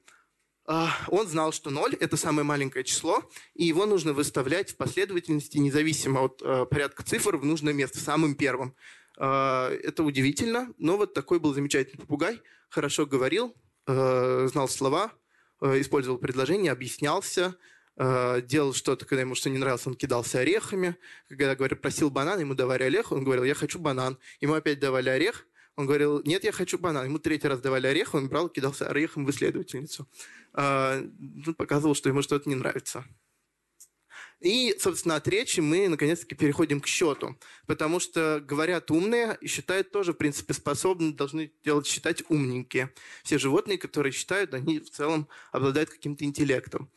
А, он знал, что ноль – это самое маленькое число, и его нужно выставлять в последовательности, независимо от э, порядка цифр, в нужное место, самым первым. А, это удивительно, но вот такой был замечательный попугай, хорошо говорил, э, знал слова, э, использовал предложения, объяснялся, делал что-то, когда ему что не нравилось, он кидался орехами. Когда, говорю, просил банан, ему давали орех, он говорил, я хочу банан. Ему опять давали орех, он говорил, нет, я хочу банан. Ему третий раз давали орех, он брал, кидался орехом в исследовательницу. Э, ну, показывал, что ему что-то не нравится. И, собственно, от речи мы, наконец-таки, переходим к счету. Потому что говорят умные и считают тоже, в принципе, способны, должны делать считать умненькие. Все животные, которые считают, они в целом обладают каким-то интеллектом.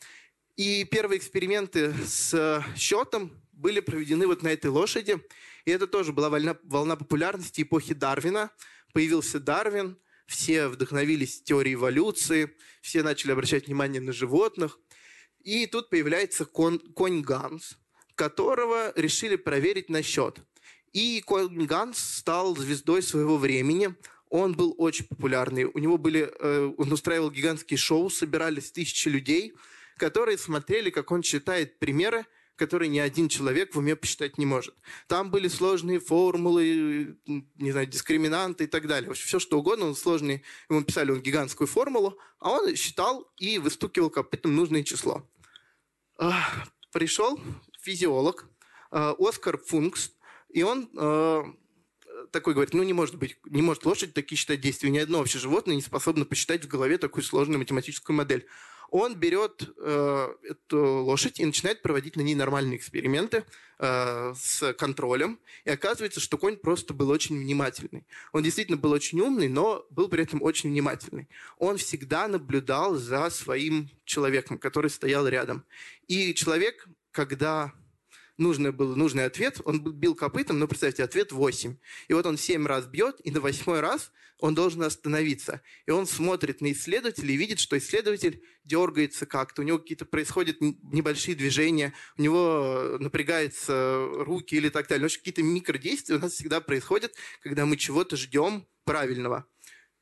И первые эксперименты с счетом были проведены вот на этой лошади. И это тоже была волна, волна популярности эпохи Дарвина. Появился Дарвин, все вдохновились теорией эволюции, все начали обращать внимание на животных. И тут появляется кон, конь Ганс, которого решили проверить на счет. И конь Ганс стал звездой своего времени. Он был очень популярный. У него были, э, он устраивал гигантские шоу, собирались тысячи людей – которые смотрели, как он читает примеры, которые ни один человек в уме посчитать не может. Там были сложные формулы, не знаю, дискриминанты и так далее. Все, что угодно, он сложный. Ему писали он гигантскую формулу, а он считал и выстукивал копытом нужное число. Пришел физиолог а, Оскар Функс, и он а, такой говорит, ну не может быть, не может лошадь такие считать действия. Ни одно вообще животное не способно посчитать в голове такую сложную математическую модель он берет э, эту лошадь и начинает проводить на ней нормальные эксперименты э, с контролем. И оказывается, что конь просто был очень внимательный. Он действительно был очень умный, но был при этом очень внимательный. Он всегда наблюдал за своим человеком, который стоял рядом. И человек, когда нужный был нужный ответ, он бил копытом, но представьте, ответ 8. И вот он 7 раз бьет, и на восьмой раз он должен остановиться. И он смотрит на исследователя и видит, что исследователь дергается как-то, у него какие-то происходят небольшие движения, у него напрягаются руки или так далее. Какие-то микродействия у нас всегда происходят, когда мы чего-то ждем правильного.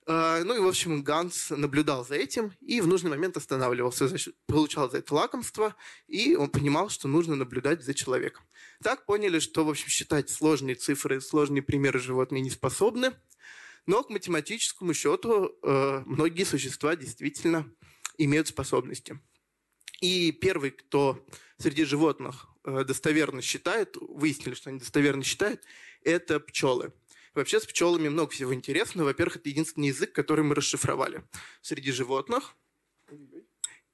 А, ну и, в общем, Ганс наблюдал за этим и в нужный момент останавливался, получал за это лакомство, и он понимал, что нужно наблюдать за человеком. Так поняли, что, в общем, считать сложные цифры, сложные примеры животные не способны, но к математическому счету э, многие существа действительно имеют способности. И первый, кто среди животных э, достоверно считает, выяснили, что они достоверно считают, это пчелы. Вообще с пчелами много всего интересного. Во-первых, это единственный язык, который мы расшифровали среди животных.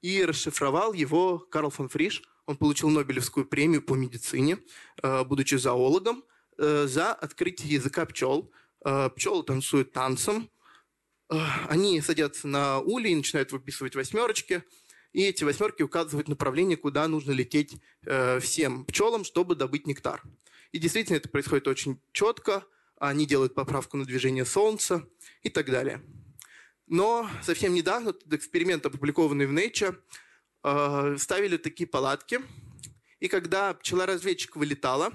И расшифровал его Карл фон Фриш. Он получил Нобелевскую премию по медицине, э, будучи зоологом, э, за открытие языка пчел. Э, Пчелы танцуют танцем. Они садятся на улей и начинают выписывать восьмерочки. И эти восьмерки указывают направление, куда нужно лететь всем пчелам, чтобы добыть нектар. И действительно это происходит очень четко – они делают поправку на движение Солнца и так далее. Но совсем недавно этот эксперимент, опубликованный в Nature, э, ставили такие палатки, и когда пчела-разведчик вылетала,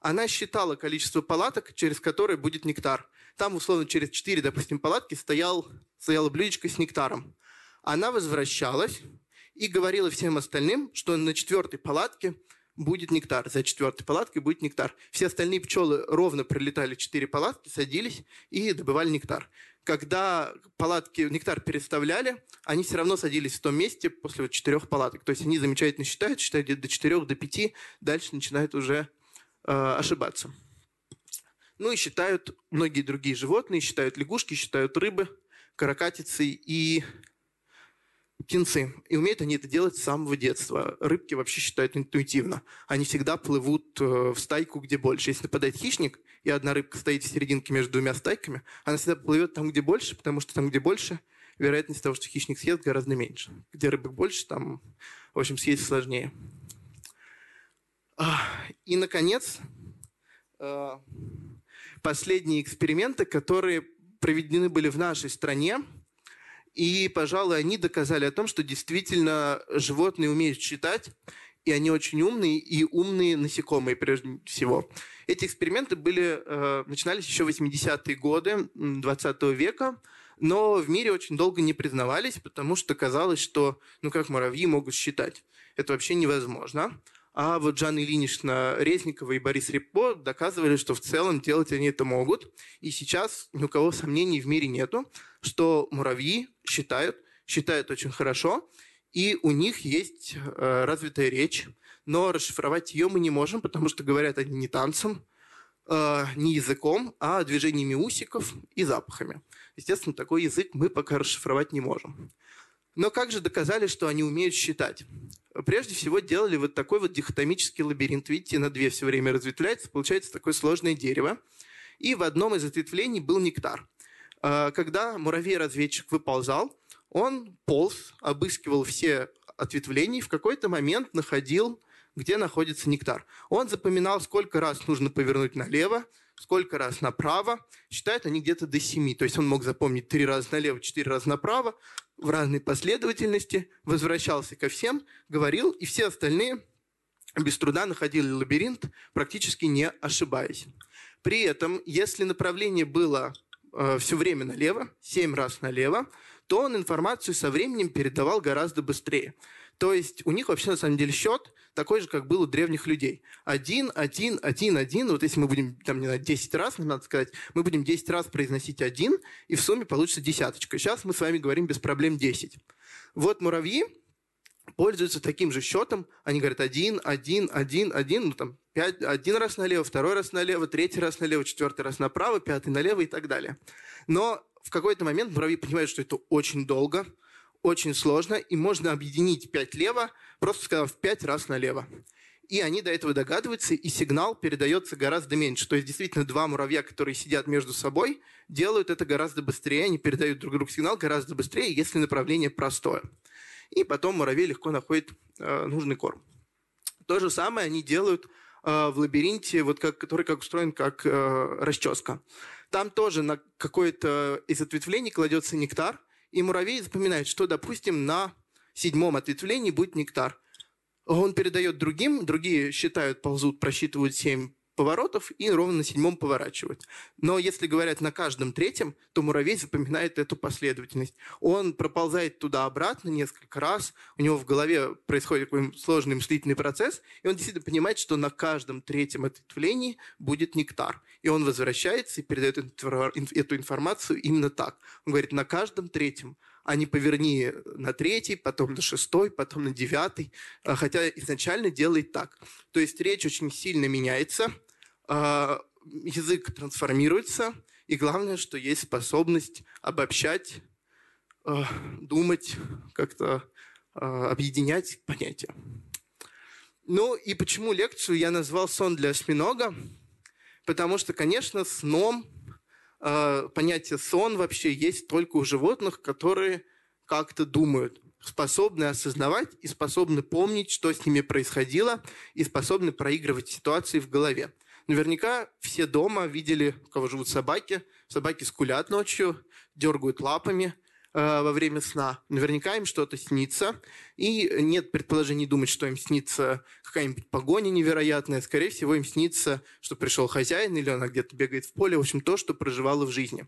она считала количество палаток, через которые будет нектар. Там, условно, через 4, допустим, палатки стоял, стояло блюдечко с нектаром. Она возвращалась и говорила всем остальным, что на четвертой палатке будет нектар. За четвертой палаткой будет нектар. Все остальные пчелы ровно пролетали четыре палатки, садились и добывали нектар. Когда палатки, нектар переставляли, они все равно садились в том месте после вот четырех палаток. То есть они замечательно считают, считают где-то до четырех, до пяти, дальше начинают уже э, ошибаться. Ну и считают многие другие животные, считают лягушки, считают рыбы, каракатицы и птенцы. И умеют они это делать с самого детства. Рыбки вообще считают интуитивно. Они всегда плывут э, в стайку, где больше. Если нападает хищник, и одна рыбка стоит в серединке между двумя стайками, она всегда плывет там, где больше, потому что там, где больше, вероятность того, что хищник съест, гораздо меньше. Где рыбок больше, там, в общем, съесть сложнее. И, наконец, э, последние эксперименты, которые проведены были в нашей стране – и, пожалуй, они доказали о том, что действительно животные умеют читать, и они очень умные, и умные насекомые прежде всего. Эти эксперименты были, э, начинались еще в 80-е годы 20 века, но в мире очень долго не признавались, потому что казалось, что ну как муравьи могут считать. Это вообще невозможно. А вот Жанна Ильинична Резникова и Борис Репо доказывали, что в целом делать они это могут. И сейчас ни у кого сомнений в мире нету, что муравьи считают, считают очень хорошо, и у них есть э, развитая речь, но расшифровать ее мы не можем, потому что говорят они не танцем, э, не языком, а движениями усиков и запахами. Естественно, такой язык мы пока расшифровать не можем. Но как же доказали, что они умеют считать? Прежде всего делали вот такой вот дихотомический лабиринт. Видите, на две все время разветвляется, получается такое сложное дерево. И в одном из ответвлений был нектар. А, когда муравей-разведчик выползал, он полз, обыскивал все ответвления, и в какой-то момент находил, где находится нектар. Он запоминал, сколько раз нужно повернуть налево, сколько раз направо. Считают они где-то до семи. То есть он мог запомнить три раза налево, четыре раза направо, в разной последовательности, возвращался ко всем, говорил, и все остальные без труда находили лабиринт, практически не ошибаясь. При этом, если направление было э, все время налево, семь раз налево, то он информацию со временем передавал гораздо быстрее. То есть у них вообще на самом деле счет такой же, как был у древних людей. Один, один, один, один. Вот если мы будем, там, не знаю, 10 раз, нам надо сказать, мы будем 10 раз произносить один, и в сумме получится десяточка. Сейчас мы с вами говорим без проблем 10. Вот муравьи пользуются таким же счетом. Они говорят один, один, один, один, ну там пять, один раз налево, второй раз налево, третий раз налево, четвертый раз направо, пятый налево и так далее. Но в какой-то момент муравьи понимают, что это очень долго, очень сложно, и можно объединить 5 лево, просто сказав 5 раз налево. И они до этого догадываются, и сигнал передается гораздо меньше. То есть действительно два муравья, которые сидят между собой, делают это гораздо быстрее, они передают друг другу сигнал гораздо быстрее, если направление простое. И потом муравей легко находит э, нужный корм. То же самое они делают э, в лабиринте, вот как, который как устроен как э, расческа. Там тоже на какое-то из ответвлений кладется нектар, и муравей запоминает, что, допустим, на седьмом ответвлении будет нектар. Он передает другим, другие считают, ползут, просчитывают семь поворотов и ровно на седьмом поворачивают. Но если говорят на каждом третьем, то муравей запоминает эту последовательность. Он проползает туда-обратно несколько раз, у него в голове происходит такой сложный мыслительный процесс, и он действительно понимает, что на каждом третьем ответвлении будет нектар. И он возвращается и передает эту информацию именно так. Он говорит, на каждом третьем а не поверни на третий, потом на шестой, потом на девятый, а, хотя изначально делает так. То есть речь очень сильно меняется, а, язык трансформируется, и главное, что есть способность обобщать, а, думать, как-то объединять понятия. Ну и почему лекцию я назвал «Сон для осьминога»? Потому что, конечно, сном понятие сон вообще есть только у животных, которые как-то думают, способны осознавать и способны помнить, что с ними происходило, и способны проигрывать ситуации в голове. Наверняка все дома видели, у кого живут собаки. Собаки скулят ночью, дергают лапами. э, во время сна. Наверняка им что-то снится, и нет предположений думать, что им снится какая-нибудь погоня невероятная. Скорее всего, им снится, что пришел хозяин, или она где-то бегает в поле. В общем, то, что проживало в жизни.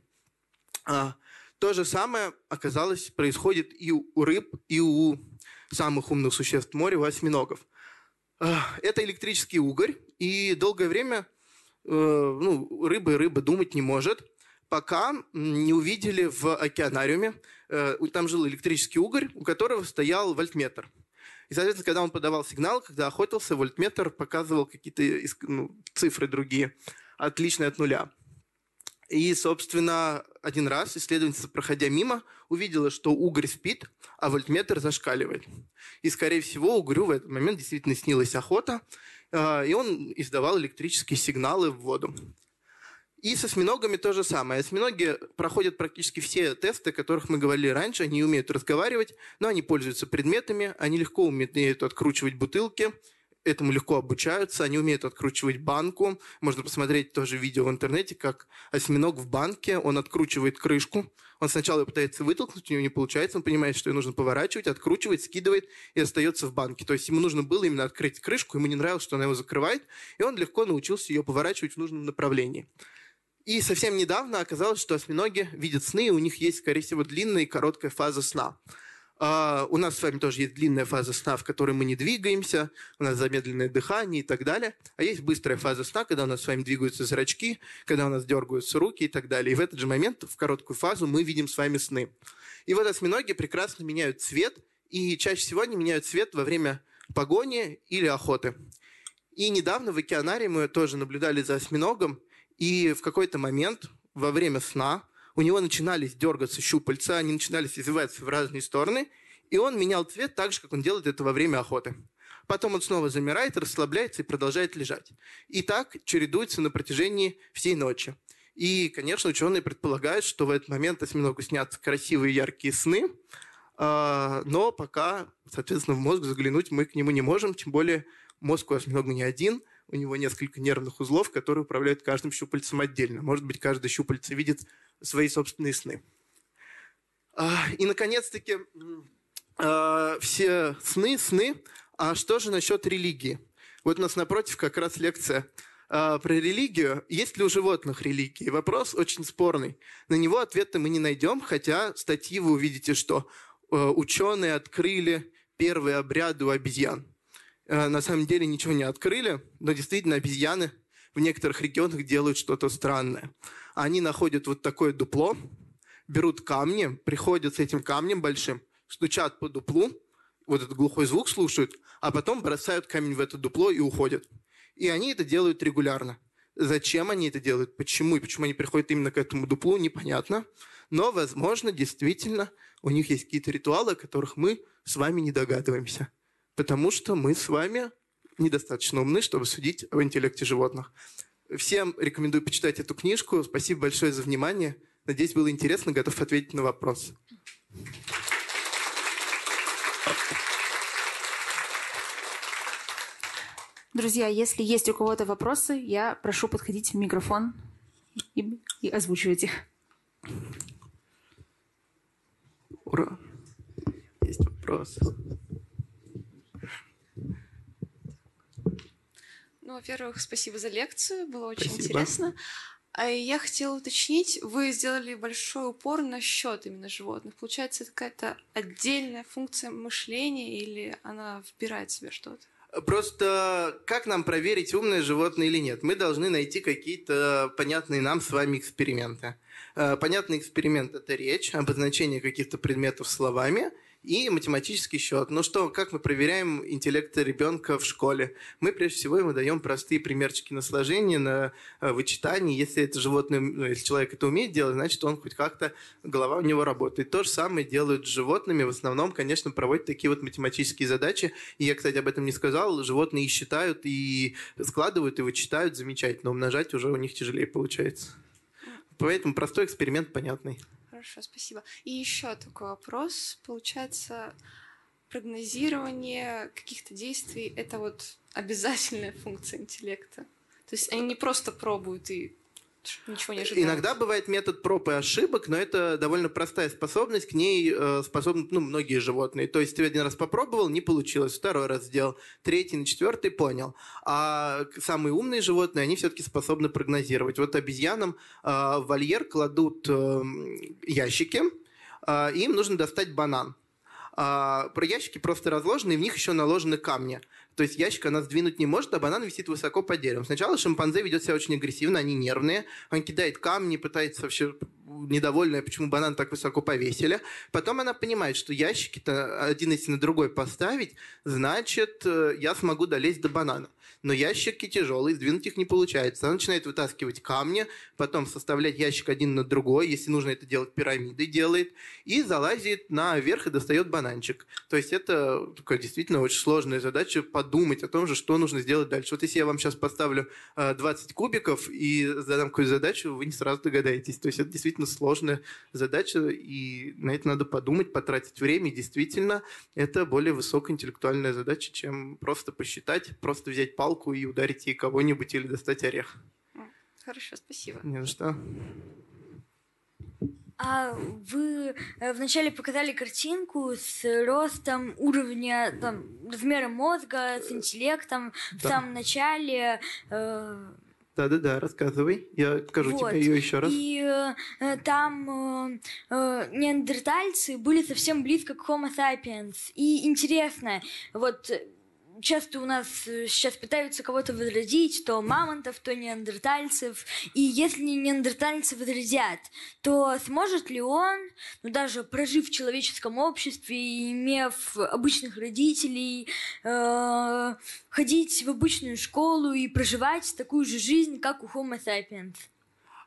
А, то же самое, оказалось, происходит и у рыб, и у самых умных существ моря, у осьминогов. А, это электрический угорь, и долгое время э, ну, рыба и рыба думать не может – пока не увидели в океанариуме, э, там жил электрический угорь, у которого стоял вольтметр. И, соответственно, когда он подавал сигнал, когда охотился, вольтметр показывал какие-то ну, цифры другие, отличные от нуля. И, собственно, один раз исследовательница, проходя мимо, увидела, что угорь спит, а вольтметр зашкаливает. И, скорее всего, угрю в этот момент действительно снилась охота, э, и он издавал электрические сигналы в воду. И с осьминогами то же самое. Осьминоги проходят практически все тесты, о которых мы говорили раньше. Они умеют разговаривать, но они пользуются предметами, они легко умеют откручивать бутылки, этому легко обучаются, они умеют откручивать банку. Можно посмотреть тоже видео в интернете, как осьминог в банке, он откручивает крышку, он сначала пытается вытолкнуть, у него не получается, он понимает, что ее нужно поворачивать, откручивать, скидывает и остается в банке. То есть ему нужно было именно открыть крышку, ему не нравилось, что она его закрывает, и он легко научился ее поворачивать в нужном направлении. И совсем недавно оказалось, что осьминоги видят сны, и у них есть, скорее всего, длинная и короткая фаза сна. Uh, у нас с вами тоже есть длинная фаза сна, в которой мы не двигаемся, у нас замедленное дыхание и так далее. А есть быстрая фаза сна, когда у нас с вами двигаются зрачки, когда у нас дергаются руки и так далее. И в этот же момент, в короткую фазу, мы видим с вами сны. И вот осьминоги прекрасно меняют цвет, и чаще всего они меняют цвет во время погони или охоты. И недавно в океанарии мы тоже наблюдали за осьминогом, и в какой-то момент во время сна у него начинались дергаться щупальца, они начинались извиваться в разные стороны, и он менял цвет так же, как он делает это во время охоты. Потом он снова замирает, расслабляется и продолжает лежать. И так чередуется на протяжении всей ночи. И, конечно, ученые предполагают, что в этот момент осьминогу снятся красивые яркие сны, а, но пока, соответственно, в мозг заглянуть мы к нему не можем, тем более мозг у осьминога не один – у него несколько нервных узлов, которые управляют каждым щупальцем отдельно. Может быть, каждое щупальце видит свои собственные сны. А, и, наконец-таки, а, все сны, сны. А что же насчет религии? Вот у нас напротив как раз лекция а, про религию. Есть ли у животных религии? Вопрос очень спорный. На него ответа мы не найдем, хотя статьи вы увидите, что ученые открыли первые обряды у обезьян. Э, на самом деле ничего не открыли, но действительно обезьяны в некоторых регионах делают что-то странное. Они находят вот такое дупло, берут камни, приходят с этим камнем большим, стучат по дуплу, вот этот глухой звук слушают, а потом бросают камень в это дупло и уходят. И они это делают регулярно. Зачем они это делают, почему и почему они приходят именно к этому дуплу, непонятно. Но, возможно, действительно, у них есть какие-то ритуалы, о которых мы с вами не догадываемся потому что мы с вами недостаточно умны, чтобы судить об интеллекте животных. Всем рекомендую почитать эту книжку. Спасибо большое за внимание. Надеюсь, было интересно. Готов ответить на вопрос. Друзья, если есть у кого-то вопросы, я прошу подходить в микрофон и, и озвучивать их. Ура! Есть вопрос. Ну, во-первых, спасибо за лекцию, было очень спасибо. интересно. А я хотела уточнить, вы сделали большой упор на счет именно животных. Получается, это какая-то отдельная функция мышления или она вбирает в себя что-то? Просто как нам проверить, умное животное или нет? Мы должны найти какие-то понятные нам с вами эксперименты. Э, понятный эксперимент – это речь, обозначение каких-то предметов словами – и математический счет. Ну что, как мы проверяем интеллект ребенка в школе? Мы прежде всего ему даем простые примерчики на сложение, на э, вычитание. Если это животное, ну, если человек это умеет делать, значит, он хоть как-то, голова у него работает. То же самое делают с животными. В основном, конечно, проводят такие вот математические задачи. И я, кстати, об этом не сказал. Животные считают, и складывают, и вычитают замечательно. Умножать уже у них тяжелее получается. Поэтому простой эксперимент понятный. Хорошо, спасибо. И еще такой вопрос. Получается, прогнозирование каких-то действий – это вот обязательная функция интеллекта. То есть они не просто пробуют и Ничего не ожидал. Иногда бывает метод проб и ошибок, но это довольно простая способность, к ней э, способны ну, многие животные. То есть ты один раз попробовал, не получилось, второй раз сделал, третий, на четвертый понял. А самые умные животные, они все-таки способны прогнозировать. Вот обезьянам э, в вольер кладут э, ящики, э, им нужно достать банан. А, про ящики просто разложены, и в них еще наложены камни. То есть ящик она сдвинуть не может, а банан висит высоко под деревом. Сначала шимпанзе ведет себя очень агрессивно, они нервные. Он кидает камни, пытается вообще недовольная, почему банан так высоко повесили. Потом она понимает, что ящики-то один если на другой поставить, значит, э, я смогу долезть до банана но ящики тяжелые, сдвинуть их не получается. Она начинает вытаскивать камни, потом составлять ящик один на другой, если нужно это делать пирамидой, делает, и залазит наверх и достает бананчик. То есть это такая действительно очень сложная задача подумать о том же, что нужно сделать дальше. Вот если я вам сейчас поставлю 20 э, кубиков и задам какую-то задачу, вы не сразу догадаетесь. То есть это действительно сложная задача, и на это надо подумать, потратить время. И действительно, это более высокоинтеллектуальная задача, чем просто посчитать, просто взять палку палку и ударить ей кого-нибудь или достать орех. Хорошо, спасибо. Не за что. А вы э, вначале показали картинку с ростом уровня, там, размера мозга, с интеллектом да. в самом начале. Э... Да-да-да, рассказывай. Я покажу вот. тебе ее еще раз. И э, там э, э, неандертальцы были совсем близко к Homo sapiens. И интересно, вот часто у нас э, сейчас пытаются кого-то возродить, то мамонтов, то неандертальцев. И если неандертальцы возродят, то сможет ли он, ну даже прожив в человеческом обществе, имев обычных родителей, э, ходить в обычную школу и проживать такую же жизнь, как у Homo sapiens?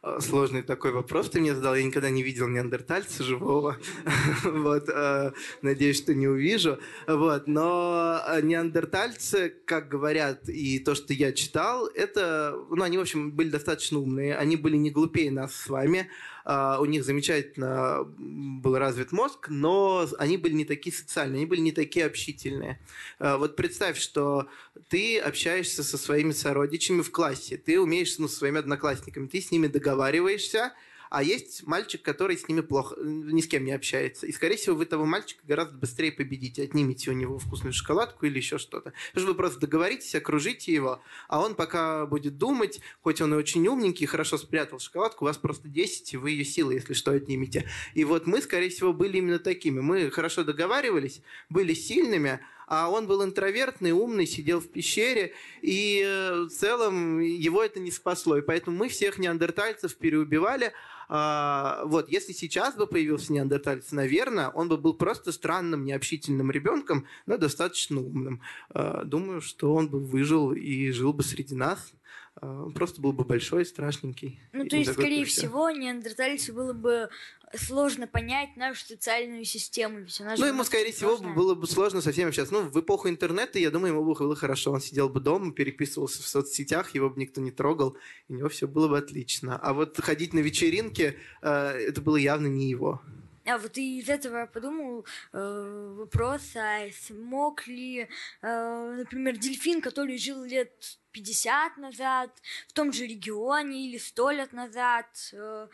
Э, сложный такой вопрос ты мне задал. Я никогда не видел неандертальца живого. вот, э, надеюсь, что не увижу. Вот, но э, неандертальцы, как говорят, и то, что я читал, это, ну, они, в общем, были достаточно умные. Они были не глупее нас с вами. Uh, у них замечательно был развит мозг, но они были не такие социальные, они были не такие общительные. Uh, вот представь, что ты общаешься со своими сородичами в классе, ты умеешь ну, со своими одноклассниками, ты с ними договариваешься, а есть мальчик, который с ними плохо, ни с кем не общается. И, скорее всего, вы того мальчика гораздо быстрее победите. Отнимите у него вкусную шоколадку или еще что-то. Потому что вы просто договоритесь, окружите его, а он пока будет думать, хоть он и очень умненький, хорошо спрятал шоколадку, у вас просто 10, и вы ее силы, если что, отнимете. И вот мы, скорее всего, были именно такими. Мы хорошо договаривались, были сильными, а он был интровертный, умный, сидел в пещере, и э, в целом его это не спасло. И поэтому мы всех неандертальцев переубивали, а, вот, если сейчас бы появился неандерталец, наверное, он бы был просто странным, необщительным ребенком, но достаточно умным. А, думаю, что он бы выжил и жил бы среди нас. А, просто был бы большой, страшненький. Ну, то есть, скорее всего, неандертальцу было бы сложно понять нашу социальную систему. Ведь она ну, ему, скорее всего, было бы сложно совсем общаться. Ну, в эпоху интернета, я думаю, ему бы было хорошо. Он сидел бы дома, переписывался в соцсетях, его бы никто не трогал, и у него все было бы отлично. А вот ходить на вечеринки, э, это было явно не его. А вот из этого я подумал э, вопрос, а смог ли, э, например, дельфин, который жил лет 50 назад в том же регионе или 100 лет назад, э,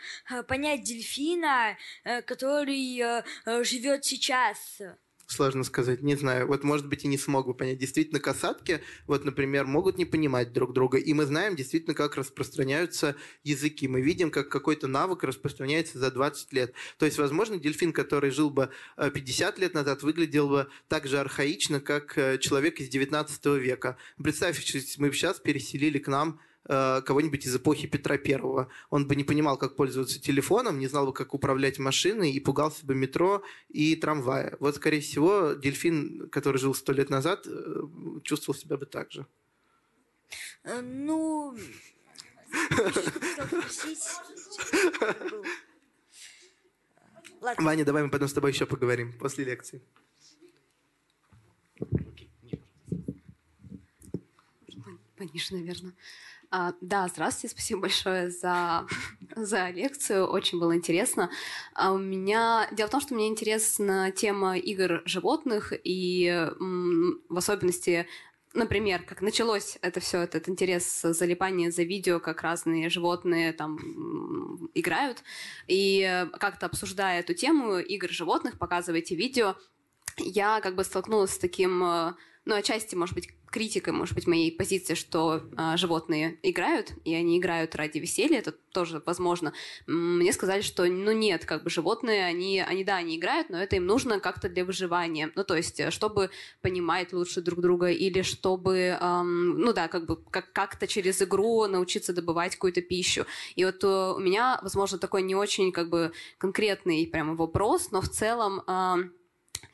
понять дельфина, э, который э, э живет сейчас? Сложно сказать, не знаю. Вот, может быть, и не смог бы понять. Действительно, касатки, вот, например, могут не понимать друг друга. И мы знаем действительно, как распространяются языки. Мы видим, как какой-то навык распространяется за 20 лет. То есть, возможно, дельфин, который жил бы 50 э, лет назад, выглядел бы так же архаично, как э, человек из 19 века. Представьте, мы сейчас переселили к нам кого-нибудь из эпохи Петра Первого. Он бы не понимал, как пользоваться телефоном, не знал бы, как управлять машиной и пугался бы метро и трамвая. Вот, скорее всего, дельфин, который жил сто лет назад, э, чувствовал себя бы так же. Э, ну, Ладно. Ваня, давай мы потом с тобой еще поговорим после лекции. Пониже, наверное. А, да, здравствуйте, спасибо большое за, за лекцию, очень было интересно. А у меня... Дело в том, что мне интересна тема игр животных и м, в особенности например, как началось это все, этот интерес залипания за видео, как разные животные там играют, и как-то обсуждая эту тему игр животных, показываете видео, я как бы столкнулась с таким, э, ну, отчасти, может быть, критикой, может быть, моей позиции, что э, животные играют, и они играют ради веселья, это тоже возможно. Мне сказали, что, ну, нет, как бы животные, они, они да, они играют, но это им нужно как-то для выживания. Ну, то есть, э, чтобы понимать лучше друг друга, или чтобы, эм, ну да, как бы как- как-то через игру научиться добывать какую-то пищу. И вот э, у меня, возможно, такой не очень, как бы, конкретный прямо вопрос, но в целом... Э,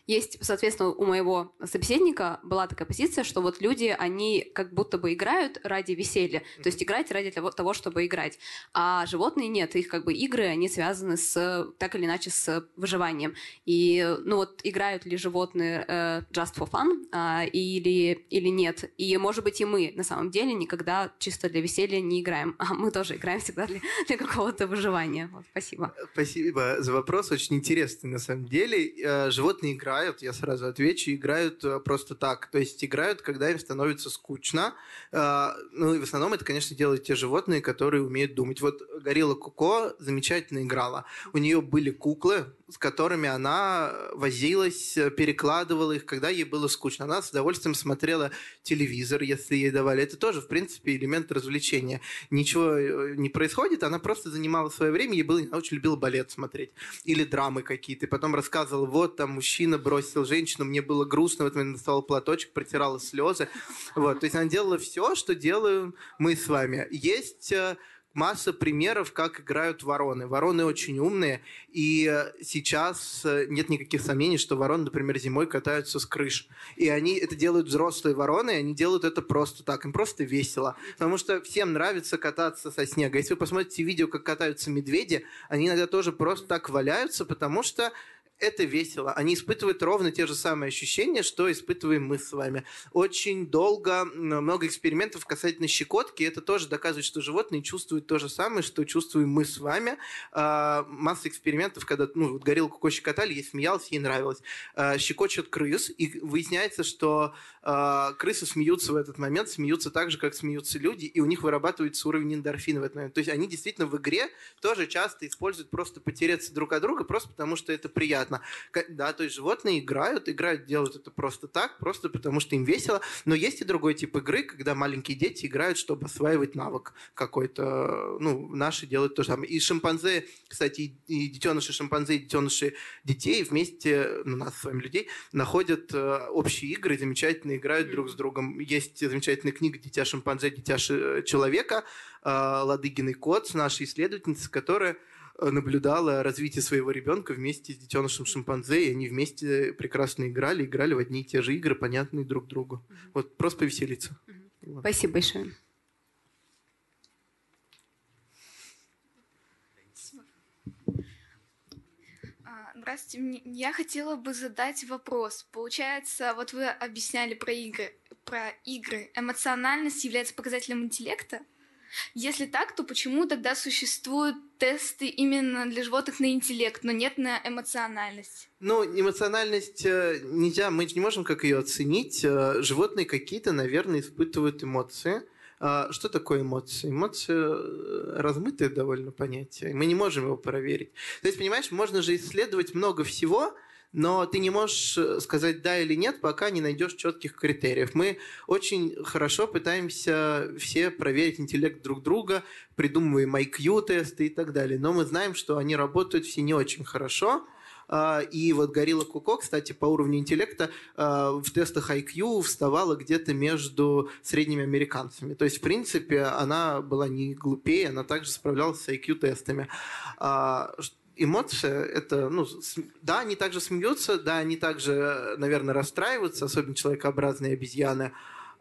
есть, соответственно, у моего собеседника была такая позиция, что вот люди, они как будто бы играют ради веселья, то есть играть ради того, чтобы играть. А животные нет, их как бы игры, они связаны с, так или иначе, с выживанием. И, ну вот, играют ли животные э, just for fun э, или, или нет? И, может быть, и мы на самом деле никогда чисто для веселья не играем, а мы тоже играем всегда для, для какого-то выживания. Вот, спасибо. Спасибо за вопрос, очень интересный на самом деле. Э, животные играют играют, я сразу отвечу, играют э, просто так. То есть играют, когда им становится скучно. А, ну и в основном это, конечно, делают те животные, которые умеют думать. Вот Горилла Куко замечательно играла. У нее были куклы, с которыми она возилась, перекладывала их, когда ей было скучно. Она с удовольствием смотрела телевизор, если ей давали. Это тоже, в принципе, элемент развлечения. Ничего э, не происходит, она просто занимала свое время, ей было, она очень любила балет смотреть. Или драмы какие-то. И потом рассказывала, вот там мужчина бросил женщину, мне было грустно, вот мне достала платочек, протирала слезы. Вот. То есть она делала все, что делаем мы с вами. Есть э, масса примеров, как играют вороны. Вороны очень умные, и сейчас э, нет никаких сомнений, что вороны, например, зимой катаются с крыш. И они это делают взрослые вороны, и они делают это просто так, им просто весело. Потому что всем нравится кататься со снега. Если вы посмотрите видео, как катаются медведи, они иногда тоже просто так валяются, потому что это весело. Они испытывают ровно те же самые ощущения, что испытываем мы с вами. Очень долго, много экспериментов касательно щекотки. Это тоже доказывает, что животные чувствуют то же самое, что чувствуем мы с вами. А, масса экспериментов, когда ну, вот горилку Коко щекотали, ей смеялась, ей нравилось. А, щекочут крыс, и выясняется, что а, крысы смеются в этот момент, смеются так же, как смеются люди, и у них вырабатывается уровень эндорфина в этот момент. То есть они действительно в игре тоже часто используют просто потереться друг от друга, просто потому что это приятно понятно. Да, то есть животные играют, играют, делают это просто так, просто потому что им весело. Но есть и другой тип игры, когда маленькие дети играют, чтобы осваивать навык какой-то. Ну, наши делают то же самое. И шимпанзе, кстати, и детеныши шимпанзе, и детеныши детей вместе, ну, нас с вами людей, находят э, общие игры, замечательно играют друг с другом. Есть замечательная книга «Дитя шимпанзе, дитя человека», э, Ладыгиный кот, нашей исследовательницы, которая наблюдала развитие своего ребенка вместе с детенышем шимпанзе, и они вместе прекрасно играли, играли в одни и те же игры, понятные друг другу. Mm-hmm. Вот просто повеселиться. Mm-hmm. Спасибо большое. А, здравствуйте, я хотела бы задать вопрос. Получается, вот вы объясняли про игры, про игры. Эмоциональность является показателем интеллекта? Если так, то почему тогда существуют тесты именно для животных на интеллект, но нет на эмоциональность? Ну, эмоциональность э, нельзя, мы не можем как ее оценить. Э, животные какие-то, наверное, испытывают эмоции. А что такое эмоции? Эмоции э, размытые довольно понятие. Мы не можем его проверить. То есть, понимаешь, можно же исследовать много всего, но ты не можешь э, сказать да или нет, пока не найдешь четких критериев. Мы очень хорошо пытаемся все проверить интеллект друг друга, придумываем IQ-тесты и так далее, но мы знаем, что они работают все не очень хорошо, а, и вот Горилла Куко, кстати, по уровню интеллекта а, в тестах IQ вставала где-то между средними американцами. То есть, в принципе, она была не глупее, она также справлялась с IQ-тестами. Эмоция это, ну, да, они также смеются, да, они также, наверное, расстраиваются, особенно человекообразные обезьяны.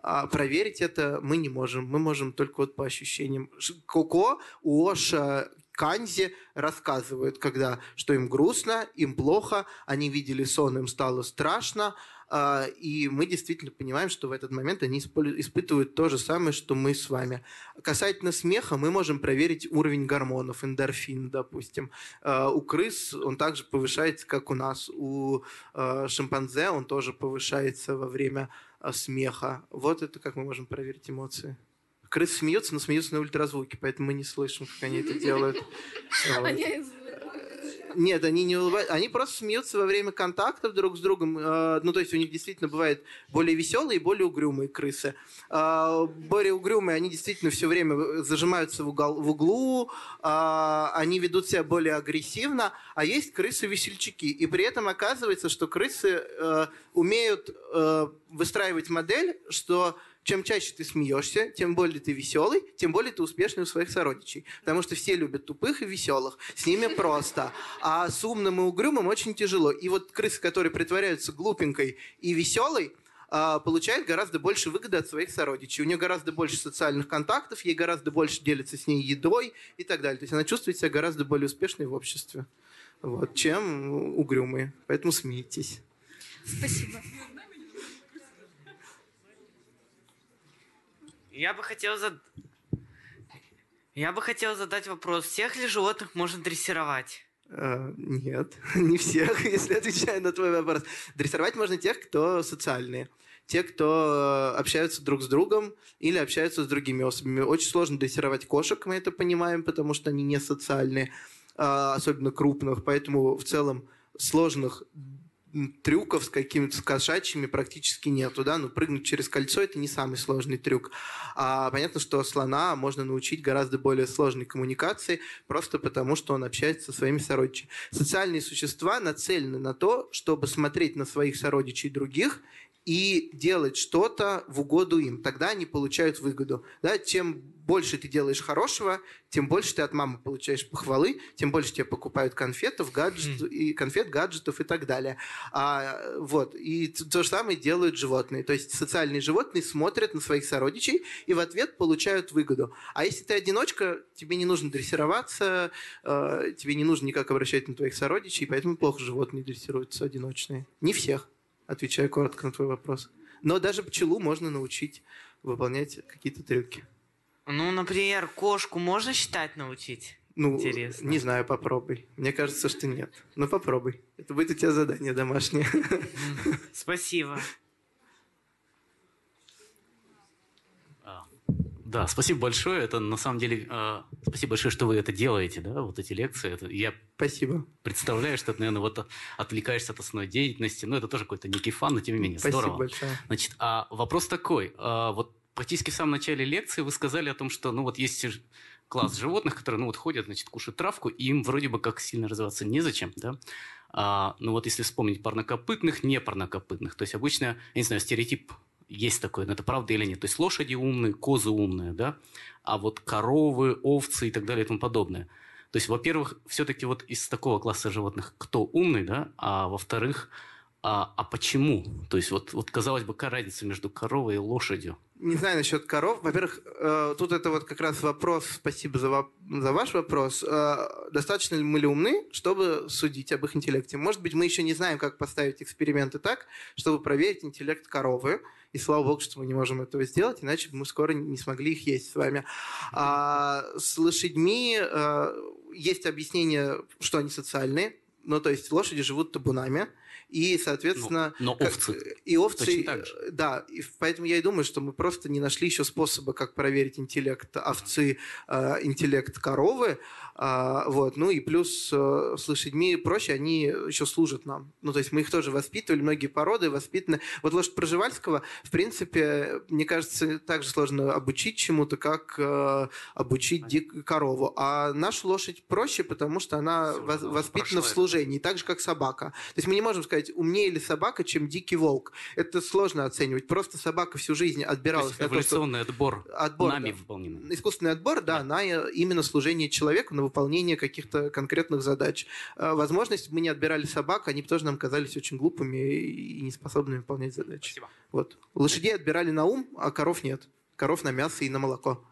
А проверить это мы не можем. Мы можем только вот по ощущениям. Коко, Уоша, Канзи рассказывают, когда, что им грустно, им плохо, они видели сон, им стало страшно, и мы действительно понимаем, что в этот момент они испытывают то же самое, что мы с вами. Касательно смеха, мы можем проверить уровень гормонов, эндорфин, допустим. А, у крыс он также повышается, как у нас. У а, шимпанзе он тоже повышается во время смеха. Вот это как мы можем проверить эмоции. Крысы смеются, но смеются на ультразвуке, поэтому мы не слышим, как они это делают. Нет, они не улыбаются. Они просто смеются во время контактов друг с другом. А, ну, то есть у них действительно бывают более веселые и более угрюмые крысы. А, более угрюмые, они действительно все время зажимаются в, угол, в углу, а, они ведут себя более агрессивно, а есть крысы-весельчаки. И при этом оказывается, что крысы э, умеют э, выстраивать модель, что чем чаще ты смеешься, тем более ты веселый, тем более ты успешный у своих сородичей. Потому что все любят тупых и веселых. С ними просто. А с умным и угрюмым очень тяжело. И вот крысы, которые притворяются глупенькой и веселой, а, получает гораздо больше выгоды от своих сородичей. У нее гораздо больше социальных контактов, ей гораздо больше делится с ней едой и так далее. То есть она чувствует себя гораздо более успешной в обществе, вот, чем угрюмые. Поэтому смейтесь. Спасибо. Я бы хотел зад... Я бы хотел задать вопрос. Всех ли животных можно дрессировать? Uh, нет, не всех, если отвечаю на твой вопрос. Дрессировать можно тех, кто социальные. Те, кто э, общаются друг с другом или общаются с другими особями. Очень сложно дрессировать кошек, мы это понимаем, потому что они не социальные, а, особенно крупных. Поэтому в целом сложных трюков с какими-то кошачьими практически нету, да, ну прыгнуть через кольцо это не самый сложный трюк. А понятно, что слона можно научить гораздо более сложной коммуникации, просто потому что он общается со своими сородичами. Социальные существа нацелены на то, чтобы смотреть на своих сородичей других и делать что-то в угоду им. Тогда они получают выгоду. Да? Чем больше ты делаешь хорошего, тем больше ты от мамы получаешь похвалы, тем больше тебе покупают конфетов, гаджет, mm. и конфет, гаджетов и так далее. А, вот. И то же самое делают животные. То есть социальные животные смотрят на своих сородичей и в ответ получают выгоду. А если ты одиночка, тебе не нужно дрессироваться, э, тебе не нужно никак обращать на твоих сородичей, поэтому плохо животные дрессируются одиночные. Не всех. Отвечаю коротко на твой вопрос. Но даже пчелу можно научить выполнять какие-то трюки. Ну, например, кошку можно считать научить? Ну, Интересно. не знаю, попробуй. Мне кажется, что нет. Но попробуй. Это будет у тебя задание домашнее. Спасибо. Да, спасибо большое. Это на самом деле э, спасибо большое, что вы это делаете, да, вот эти лекции. Это, я спасибо. Представляю, что ты, наверное, вот отвлекаешься от основной деятельности. Ну, это тоже какой-то некий фан, но тем не менее спасибо здорово. большое. Значит, а вопрос такой. А, вот практически в самом начале лекции вы сказали о том, что, ну, вот есть класс животных, которые, ну, вот ходят, значит, кушают травку, и им вроде бы как сильно развиваться незачем, да. А, ну, вот если вспомнить парнокопытных, не парнокопытных, то есть обычно, я не знаю, стереотип есть такое, но это правда или нет. То есть лошади умные, козы умные, да, а вот коровы, овцы и так далее и тому подобное. То есть, во-первых, все-таки вот из такого класса животных кто умный, да, а во-вторых, а, а почему? То есть вот, вот казалось бы, какая разница между коровой и лошадью? Не знаю насчет коров. Во-первых, э, тут это вот как раз вопрос, спасибо за, за ваш вопрос. Э, достаточно ли мы ли умны, чтобы судить об их интеллекте? Может быть, мы еще не знаем, как поставить эксперименты так, чтобы проверить интеллект коровы. И слава богу, что мы не можем этого сделать, иначе мы скоро не смогли их есть с вами. А с лошадьми э, есть объяснение, что они социальные. Ну, то есть лошади живут табунами. И, соответственно... Но, но овцы. Как, и овцы... Да, и поэтому я и думаю, что мы просто не нашли еще способа, как проверить интеллект овцы, э, интеллект коровы. А, вот. Ну и плюс э, с лошадьми проще, они еще служат нам. Ну, то есть мы их тоже воспитывали, многие породы воспитаны. Вот лошадь Проживальского, в принципе, мне кажется, так же сложно обучить чему-то, как э, обучить дик корову. А нашу лошадь проще, потому что она Все, воспитана в служении, так же, как собака. То есть мы не можем сказать, умнее ли собака, чем дикий волк. Это сложно оценивать. Просто собака всю жизнь отбиралась. То есть эволюционный то, отбор, отбор нами да. выполнен. Искусственный отбор, да, да, на именно служение человеку, на выполнение каких-то конкретных задач. А, возможность мы не отбирали собак, они тоже нам казались очень глупыми и неспособными выполнять задачи. Спасибо. Вот. Лошадей отбирали на ум, а коров нет. Коров на мясо и на молоко.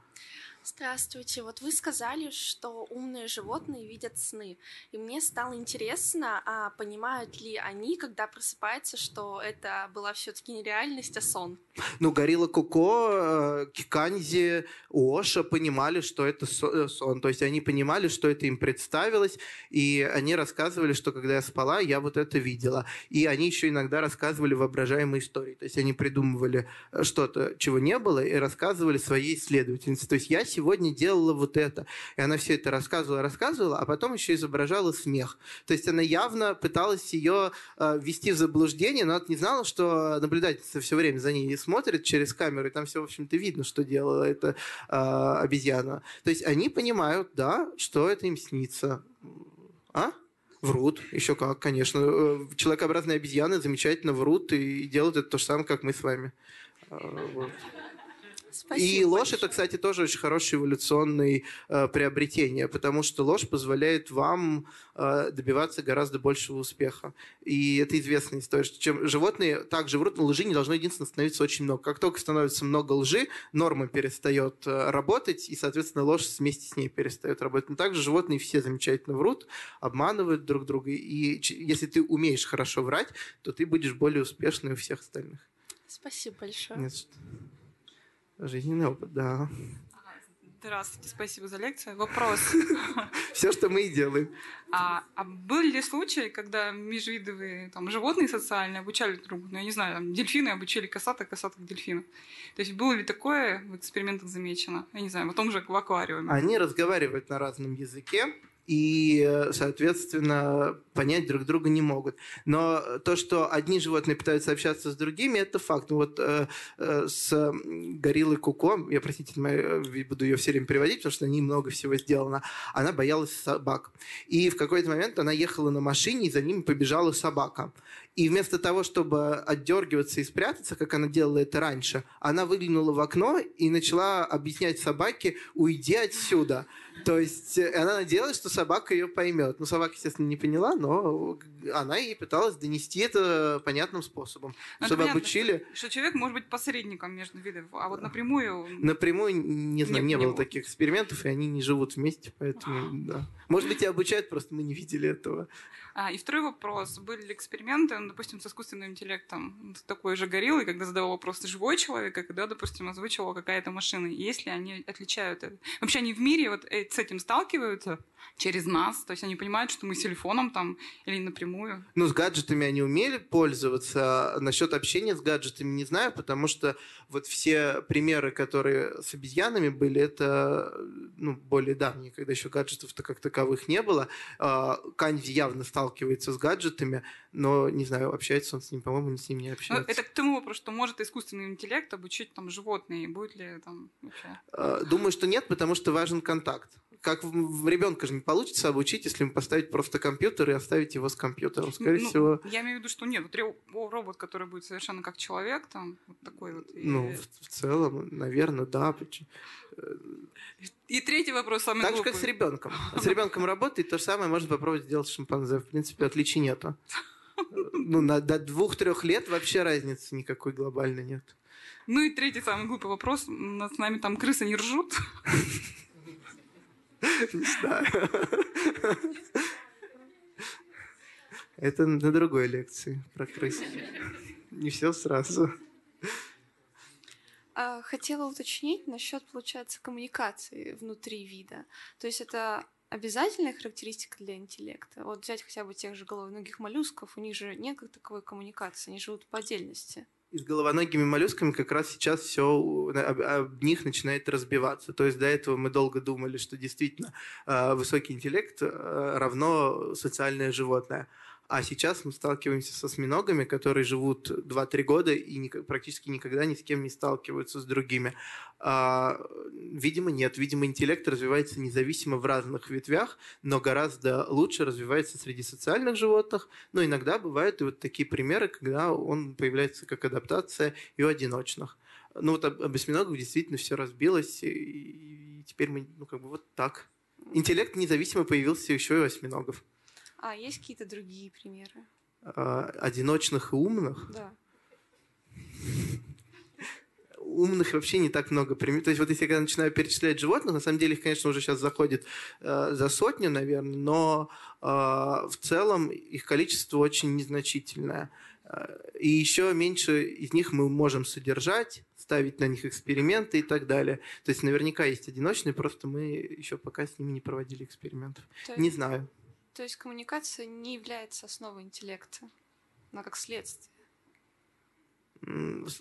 Здравствуйте. Вот вы сказали, что умные животные видят сны. И мне стало интересно, а понимают ли они, когда просыпаются, что это была все-таки не реальность, а сон? Ну, Горилла Коко, э, Киканзи, Оша понимали, что это э, сон. То есть они понимали, что это им представилось, и они рассказывали, что когда я спала, я вот это видела. И они еще иногда рассказывали воображаемые истории. То есть они придумывали э, что-то, чего не было, и рассказывали своей исследовательнице. То есть я сегодня делала вот это. И она все это рассказывала, рассказывала, а потом еще изображала смех. То есть она явно пыталась ее э, ввести в заблуждение, но она не знала, что наблюдательница все время за ней смотрит через камеру, и там все, в общем-то, видно, что делала эта э, обезьяна. То есть они понимают, да, что это им снится. А? Врут, еще как, конечно. Э, Человекообразные обезьяны замечательно врут и делают это то же самое, как мы с вами. Э, вот. Спасибо И ложь большое. это, кстати, тоже очень хорошее эволюционное э, приобретение, потому что ложь позволяет вам э, добиваться гораздо большего успеха. И это известная история, что чем животные также врут, но лжи не должно единственно становиться очень много. Как только становится много лжи, норма перестает э, работать, и, соответственно, ложь вместе с ней перестает работать. Но также животные все замечательно врут, обманывают друг друга. И если ты умеешь хорошо врать, то ты будешь более успешной у всех остальных. Спасибо большое. Нет, Жизненный опыт, да. Здравствуйте, спасибо за лекцию. Вопрос. Все, что мы и делаем. А, а были ли случаи, когда межвидовые там, животные социальные обучали друг друга? Ну, я не знаю, там, дельфины обучили косаток, косаток дельфинов. То есть было ли такое в экспериментах замечено? Я не знаю, в том же в аквариуме. Они разговаривают на разном языке и, э, соответственно, понять друг друга не могут. Но то, что одни животные пытаются общаться с другими, это факт. Ну, вот э, э, с гориллой Куко, я, простите, э, буду ее все время приводить, потому что на ней много всего сделано, она боялась собак. И в какой-то момент она ехала на машине, и за ними побежала собака. И вместо того, чтобы отдергиваться и спрятаться, как она делала это раньше, она выглянула в окно и начала объяснять собаке «Уйди отсюда». То есть э, она надеялась, что собака ее поймет. Ну, собака, естественно, не поняла, но она ей пыталась донести это понятным способом. Ну, это чтобы понятно, обучили... Что человек может быть посредником между видами, а вот напрямую... Напрямую, не знаю, Не- не, было. таких экспериментов, и они не живут вместе, поэтому, да. Может быть, и обучают, просто мы не видели этого. А, и второй вопрос. Были ли эксперименты, ну, допустим, с искусственным интеллектом, такой же гориллой, когда задавал вопрос живой человек, когда, допустим, озвучивала какая-то машина? Если они отличают это? Вообще они в мире вот э, с этим сталкиваются через нас? То есть они понимают, что мы с телефоном там или напрямую? Ну, с гаджетами они умели пользоваться. Насчет общения с гаджетами не знаю, потому что вот все примеры, которые с обезьянами были, это ну, более давние, когда еще гаджетов-то как таковых не было. А, Канзи явно сталкивается с гаджетами, но, не знаю, общается он с ним, по-моему, с ним не Ну, общается. это к тому вопросу, что может искусственный интеллект обучить там животные, будет ли там вообще... А, Думаю, что нет, потому что важен контакт. Как в, ребенка же не получится обучить, если ему поставить просто компьютер и оставить его с компьютером. Скорее Ну, всего, Я имею в виду, что нет. Вот робот, который будет совершенно как человек, там, вот такой вот. И, ну, в, в целом, наверное, да. И третий вопрос самый Так же, глупый. как с ребенком. С ребенком работает то же самое, можно попробовать сделать с шимпанзе. В принципе, отличий нету. Ну, на, до двух-трех лет вообще разницы никакой глобальной нет. Ну и третий самый глупый вопрос. С нами там крысы не ржут. Не знаю. Это на другой лекции про крыс. Не все сразу. А, Хотела уточнить насчет, получается, коммуникации внутри вида. То есть это обязательная характеристика для интеллекта? Вот взять хотя бы тех же головоногих моллюсков, у них же нет как таковой коммуникации, они живут по отдельности. И с головоногими моллюсками как раз сейчас все об, об них начинает разбиваться. То есть до этого мы долго думали, что действительно э, высокий интеллект э, равно социальное животное. А сейчас мы сталкиваемся с осьминогами, которые живут 2-3 года и практически никогда ни с кем не сталкиваются с другими. А, видимо, нет. Видимо, интеллект развивается независимо в разных ветвях, но гораздо лучше развивается среди социальных животных. Но иногда бывают и вот такие примеры, когда он появляется как адаптация и у одиночных. Ну вот об, об осьминогах действительно все разбилось, и, и теперь мы, ну как бы вот так. Интеллект независимо появился еще и у осьминогов. А есть какие-то другие примеры? А, одиночных и умных. Да. умных вообще не так много примеров. То есть вот если я начинаю перечислять животных, на самом деле их, конечно, уже сейчас заходит э, за сотню, наверное, но э, в целом их количество очень незначительное. Э, и еще меньше из них мы можем содержать, ставить на них эксперименты и так далее. То есть наверняка есть одиночные, просто мы еще пока с ними не проводили экспериментов. То Не есть- знаю. То есть коммуникация не является основой интеллекта, но как следствие.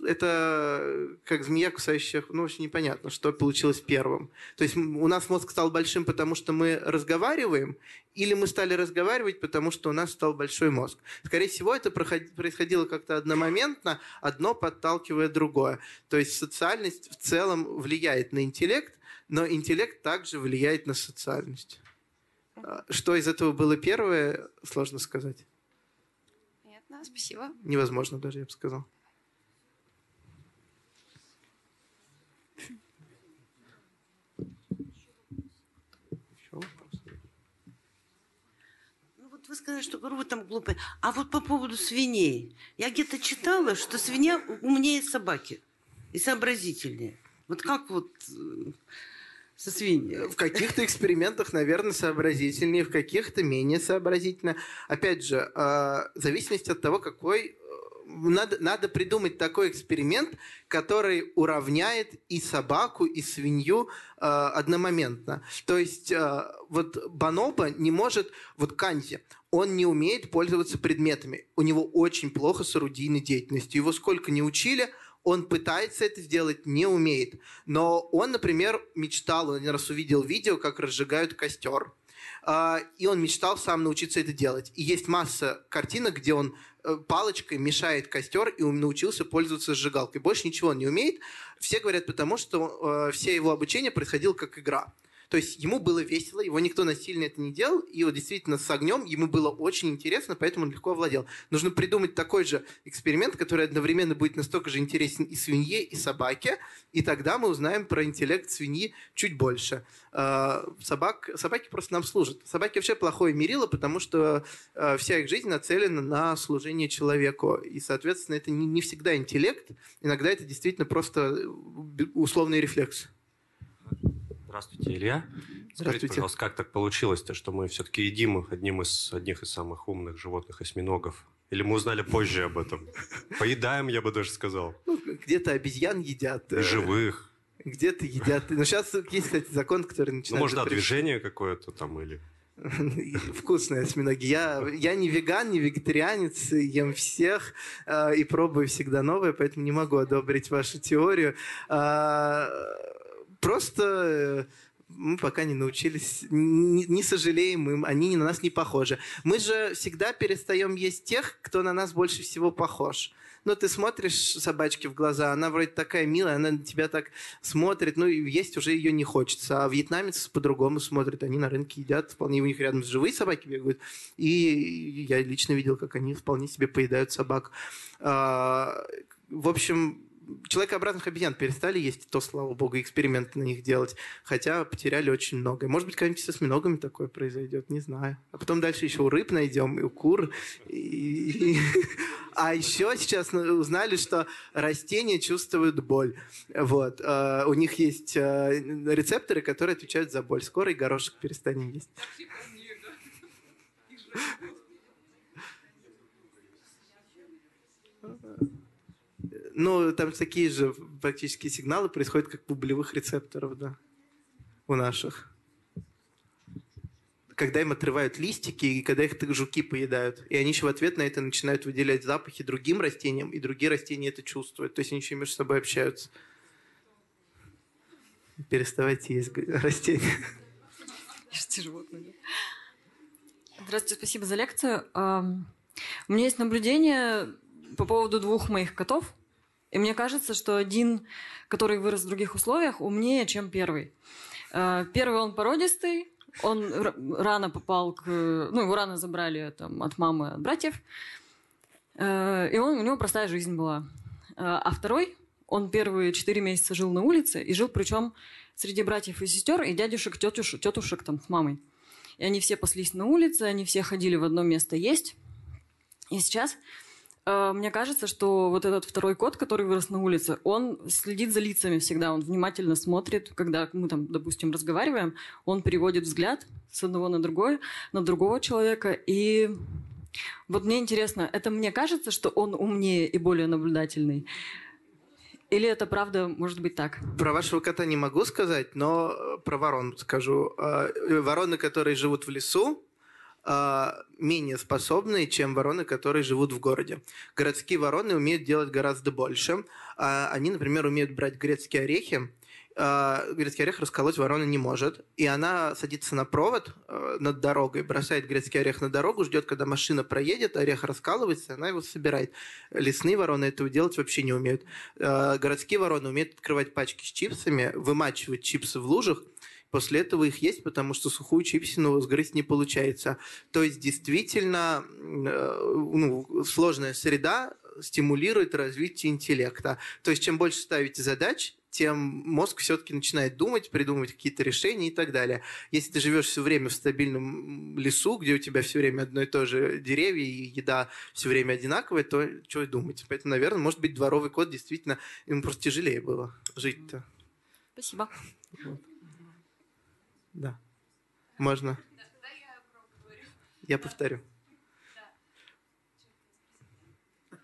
Это как змея, кусающая... Ну, очень непонятно, что получилось первым. То есть у нас мозг стал большим, потому что мы разговариваем, или мы стали разговаривать, потому что у нас стал большой мозг. Скорее всего, это происходило как-то одномоментно, одно подталкивая другое. То есть социальность в целом влияет на интеллект, но интеллект также влияет на социальность. Что из этого было первое, сложно сказать. Понятно, спасибо. Невозможно даже, я бы сказал. Еще вопрос? Ну вот вы сказали, что коровы там глупые. А вот по поводу свиней. Я где-то читала, что свинья умнее собаки и сообразительнее. Вот как вот э, со свиньей? В каких-то экспериментах, наверное, сообразительнее, в каких-то менее сообразительно. Опять же, э, в зависимости от того, какой... э, Надо, надо придумать такой эксперимент, который уравняет и собаку, и свинью э, одномоментно. То есть э, вот Бонобо не может... Вот Канзи, он не умеет пользоваться предметами. У него очень плохо с орудийной деятельностью. Его сколько не учили, он пытается это сделать, не умеет. Но он, например, мечтал, он один раз увидел видео, как разжигают костер. А, И он мечтал сам научиться это делать. И есть масса картинок, где он э, палочкой мешает костер, и он научился пользоваться сжигалкой. Больше ничего он не умеет. Все говорят потому, что э, все его обучение происходило как игра. То есть ему было весело, его никто насильно это не делал, и вот действительно с огнем ему было очень интересно, поэтому он легко овладел. Нужно придумать такой же эксперимент, который одновременно будет настолько же интересен и свинье, и собаке, и тогда мы узнаем про интеллект свиньи чуть больше. Э, Собак, собаки просто нам служат. Собаки вообще плохое мерило, потому что э, вся их жизнь нацелена на служение человеку, и, соответственно, это не, не всегда интеллект, иногда это действительно просто э, условный рефлекс. Здравствуйте, Илья. Скажите, Здравствуйте. пожалуйста, как так получилось-то, что мы все-таки едим одним из одних из самых умных животных осьминогов? Или мы узнали позже об этом? Поедаем, я бы даже сказал. Ну, где-то обезьян едят. э, Живых. Где-то едят. Ну, сейчас есть, кстати, закон, который Ну, начинает... может, да, движение какое-то там или... Вкусные осьминоги. Я, я не веган, не вегетарианец, ем всех э, и пробую всегда новое, поэтому не могу одобрить вашу теорию. А, просто э, мы пока не научились, не, не сожалеем им, они на нас не похожи. Мы же всегда перестаем есть тех, кто на нас больше всего похож. Ну, ты смотришь собачке в глаза, она вроде такая милая, она на тебя так смотрит, ну, и есть уже ее не хочется. А вьетнамец по-другому смотрит, они на рынке едят, вполне у них рядом живые собаки бегают. И я лично видел, как они вполне себе поедают собак. А, В общем, человекообразных обезьян перестали есть, то, слава богу, эксперименты на них делать. Хотя потеряли очень многое. Может быть, когда-нибудь с осьминогами такое произойдет, не знаю. А потом дальше еще у рыб найдем, и у кур. А еще сейчас узнали, что растения чувствуют боль. Вот. Э, У них есть э, рецепторы, которые отвечают за боль. Скоро и горошек перестанем есть. Ну, там такие же практически сигналы происходят, как у болевых рецепторов, да, у наших. Когда им отрывают листики, и когда их так жуки поедают. И они еще в ответ на это начинают выделять запахи другим растениям, и другие растения это чувствуют. То есть они еще между собой общаются. Переставайте есть растения. Ешьте животных. Здравствуйте, спасибо за лекцию. Ам, У меня есть наблюдение по поводу двух моих котов. И мне кажется, что один, который вырос в других условиях, умнее, чем первый. Э, Первый он породистый, он рано попал к... Ну, его рано забрали там, от мамы, от братьев. Э, И он, у него простая жизнь была. Э, А второй, он первые четыре месяца жил на улице, и жил причем среди братьев и сестер, и дядюшек, тетушек, тетушек там с мамой. И они все паслись на улице, они все ходили в одно место есть. И сейчас Мне кажется, что вот этот второй кот, который вырос на улице, он следит за лицами всегда, он внимательно смотрит, когда мы там, допустим, разговариваем, он переводит взгляд с одного на другой, на другого человека, и вот мне интересно, это мне кажется, что он умнее и более наблюдательный? Или это правда может быть так? Про вашего кота не могу сказать, но э, про ворон скажу. Э, Вороны, которые живут в лесу, менее способны, чем вороны, которые живут в городе. Городские вороны умеют делать гораздо больше. А Они, например, умеют брать грецкие орехи. А, Грецкий орех расколоть ворона не может. И она садится на провод э, над дорогой, бросает грецкий орех на дорогу, ждет, когда машина проедет, орех раскалывается, она его собирает. Лесные вороны этого делать вообще не умеют. А, Городские вороны умеют открывать пачки с чипсами, вымачивать чипсы в лужах, После этого их есть, потому что сухую чипсину сгрызть не получается. То есть действительно э, ну, сложная среда стимулирует развитие интеллекта. То есть чем больше ставите задач, тем мозг все-таки начинает думать, придумывать какие-то решения и так далее. Если ты живешь все время в стабильном лесу, где у тебя все время одно и то же деревья и еда все время одинаковая, то что думать? Поэтому, наверное, может быть, дворовый кот действительно ему просто тяжелее было жить-то. Спасибо. Да. Можно. Я повторю.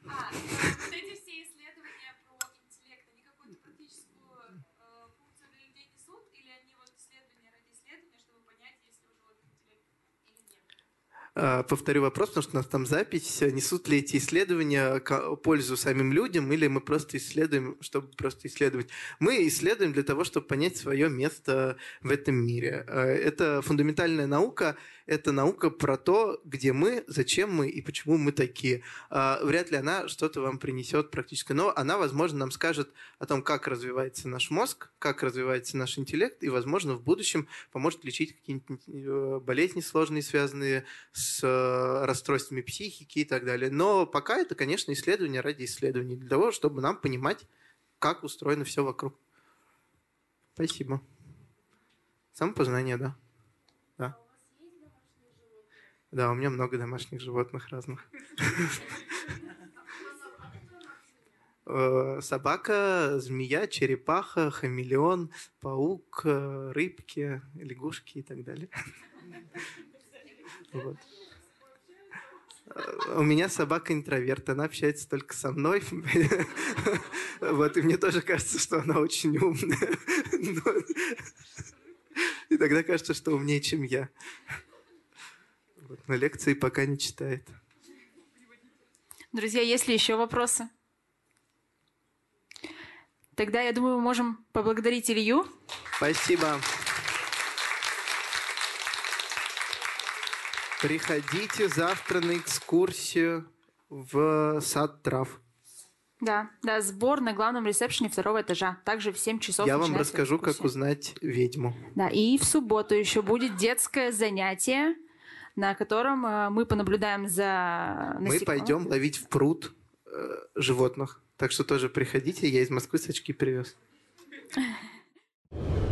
А, вот эти все исследования про интеллект, они какую-то практическую э, функцию для людей несут, или они вот исследования ради исследования, чтобы понять, есть ли у животных интеллект или нет? А, Повторю вопрос, потому что у нас там запись. Несут ли эти исследования ко- пользу самим людям, или мы просто исследуем, чтобы просто исследовать? Мы исследуем для того, чтобы понять свое место в этом мире. А, Это фундаментальная наука, это наука про то, где мы, зачем мы и почему мы такие. А, Вряд ли она что-то вам принесет практически, но она, возможно, нам скажет о том, как развивается наш мозг, как развивается наш интеллект, и, возможно, в будущем поможет лечить какие-нибудь э, болезни сложные, связанные с э, расстройствами психики и так далее. Но пока это, конечно, исследование ради исследований, для того, чтобы нам понимать, как устроено все вокруг. Спасибо. Самопознание, да. Да. Да, у меня много домашних животных разных. Э, Собака, змея, черепаха, хамелеон, паук, э, рыбки, лягушки и так далее. Вот. Э, У меня собака интроверт, она общается только со мной. Вот, и мне тоже кажется, что она очень умная. И тогда кажется, что умнее, чем я. Вот, на лекции пока не читает. Друзья, есть ли еще вопросы? Тогда, я думаю, мы можем поблагодарить Илью. Спасибо. Приходите завтра на экскурсию в сад трав. Да, да, сбор на главном ресепшене второго этажа. Также в 7 часов Я вам расскажу, как узнать ведьму. Да, и в субботу еще будет детское занятие, на котором э, мы понаблюдаем за Мы насекомыми. пойдем ловить в пруд э, животных. Так что тоже приходите. Я из Москвы сачки привез.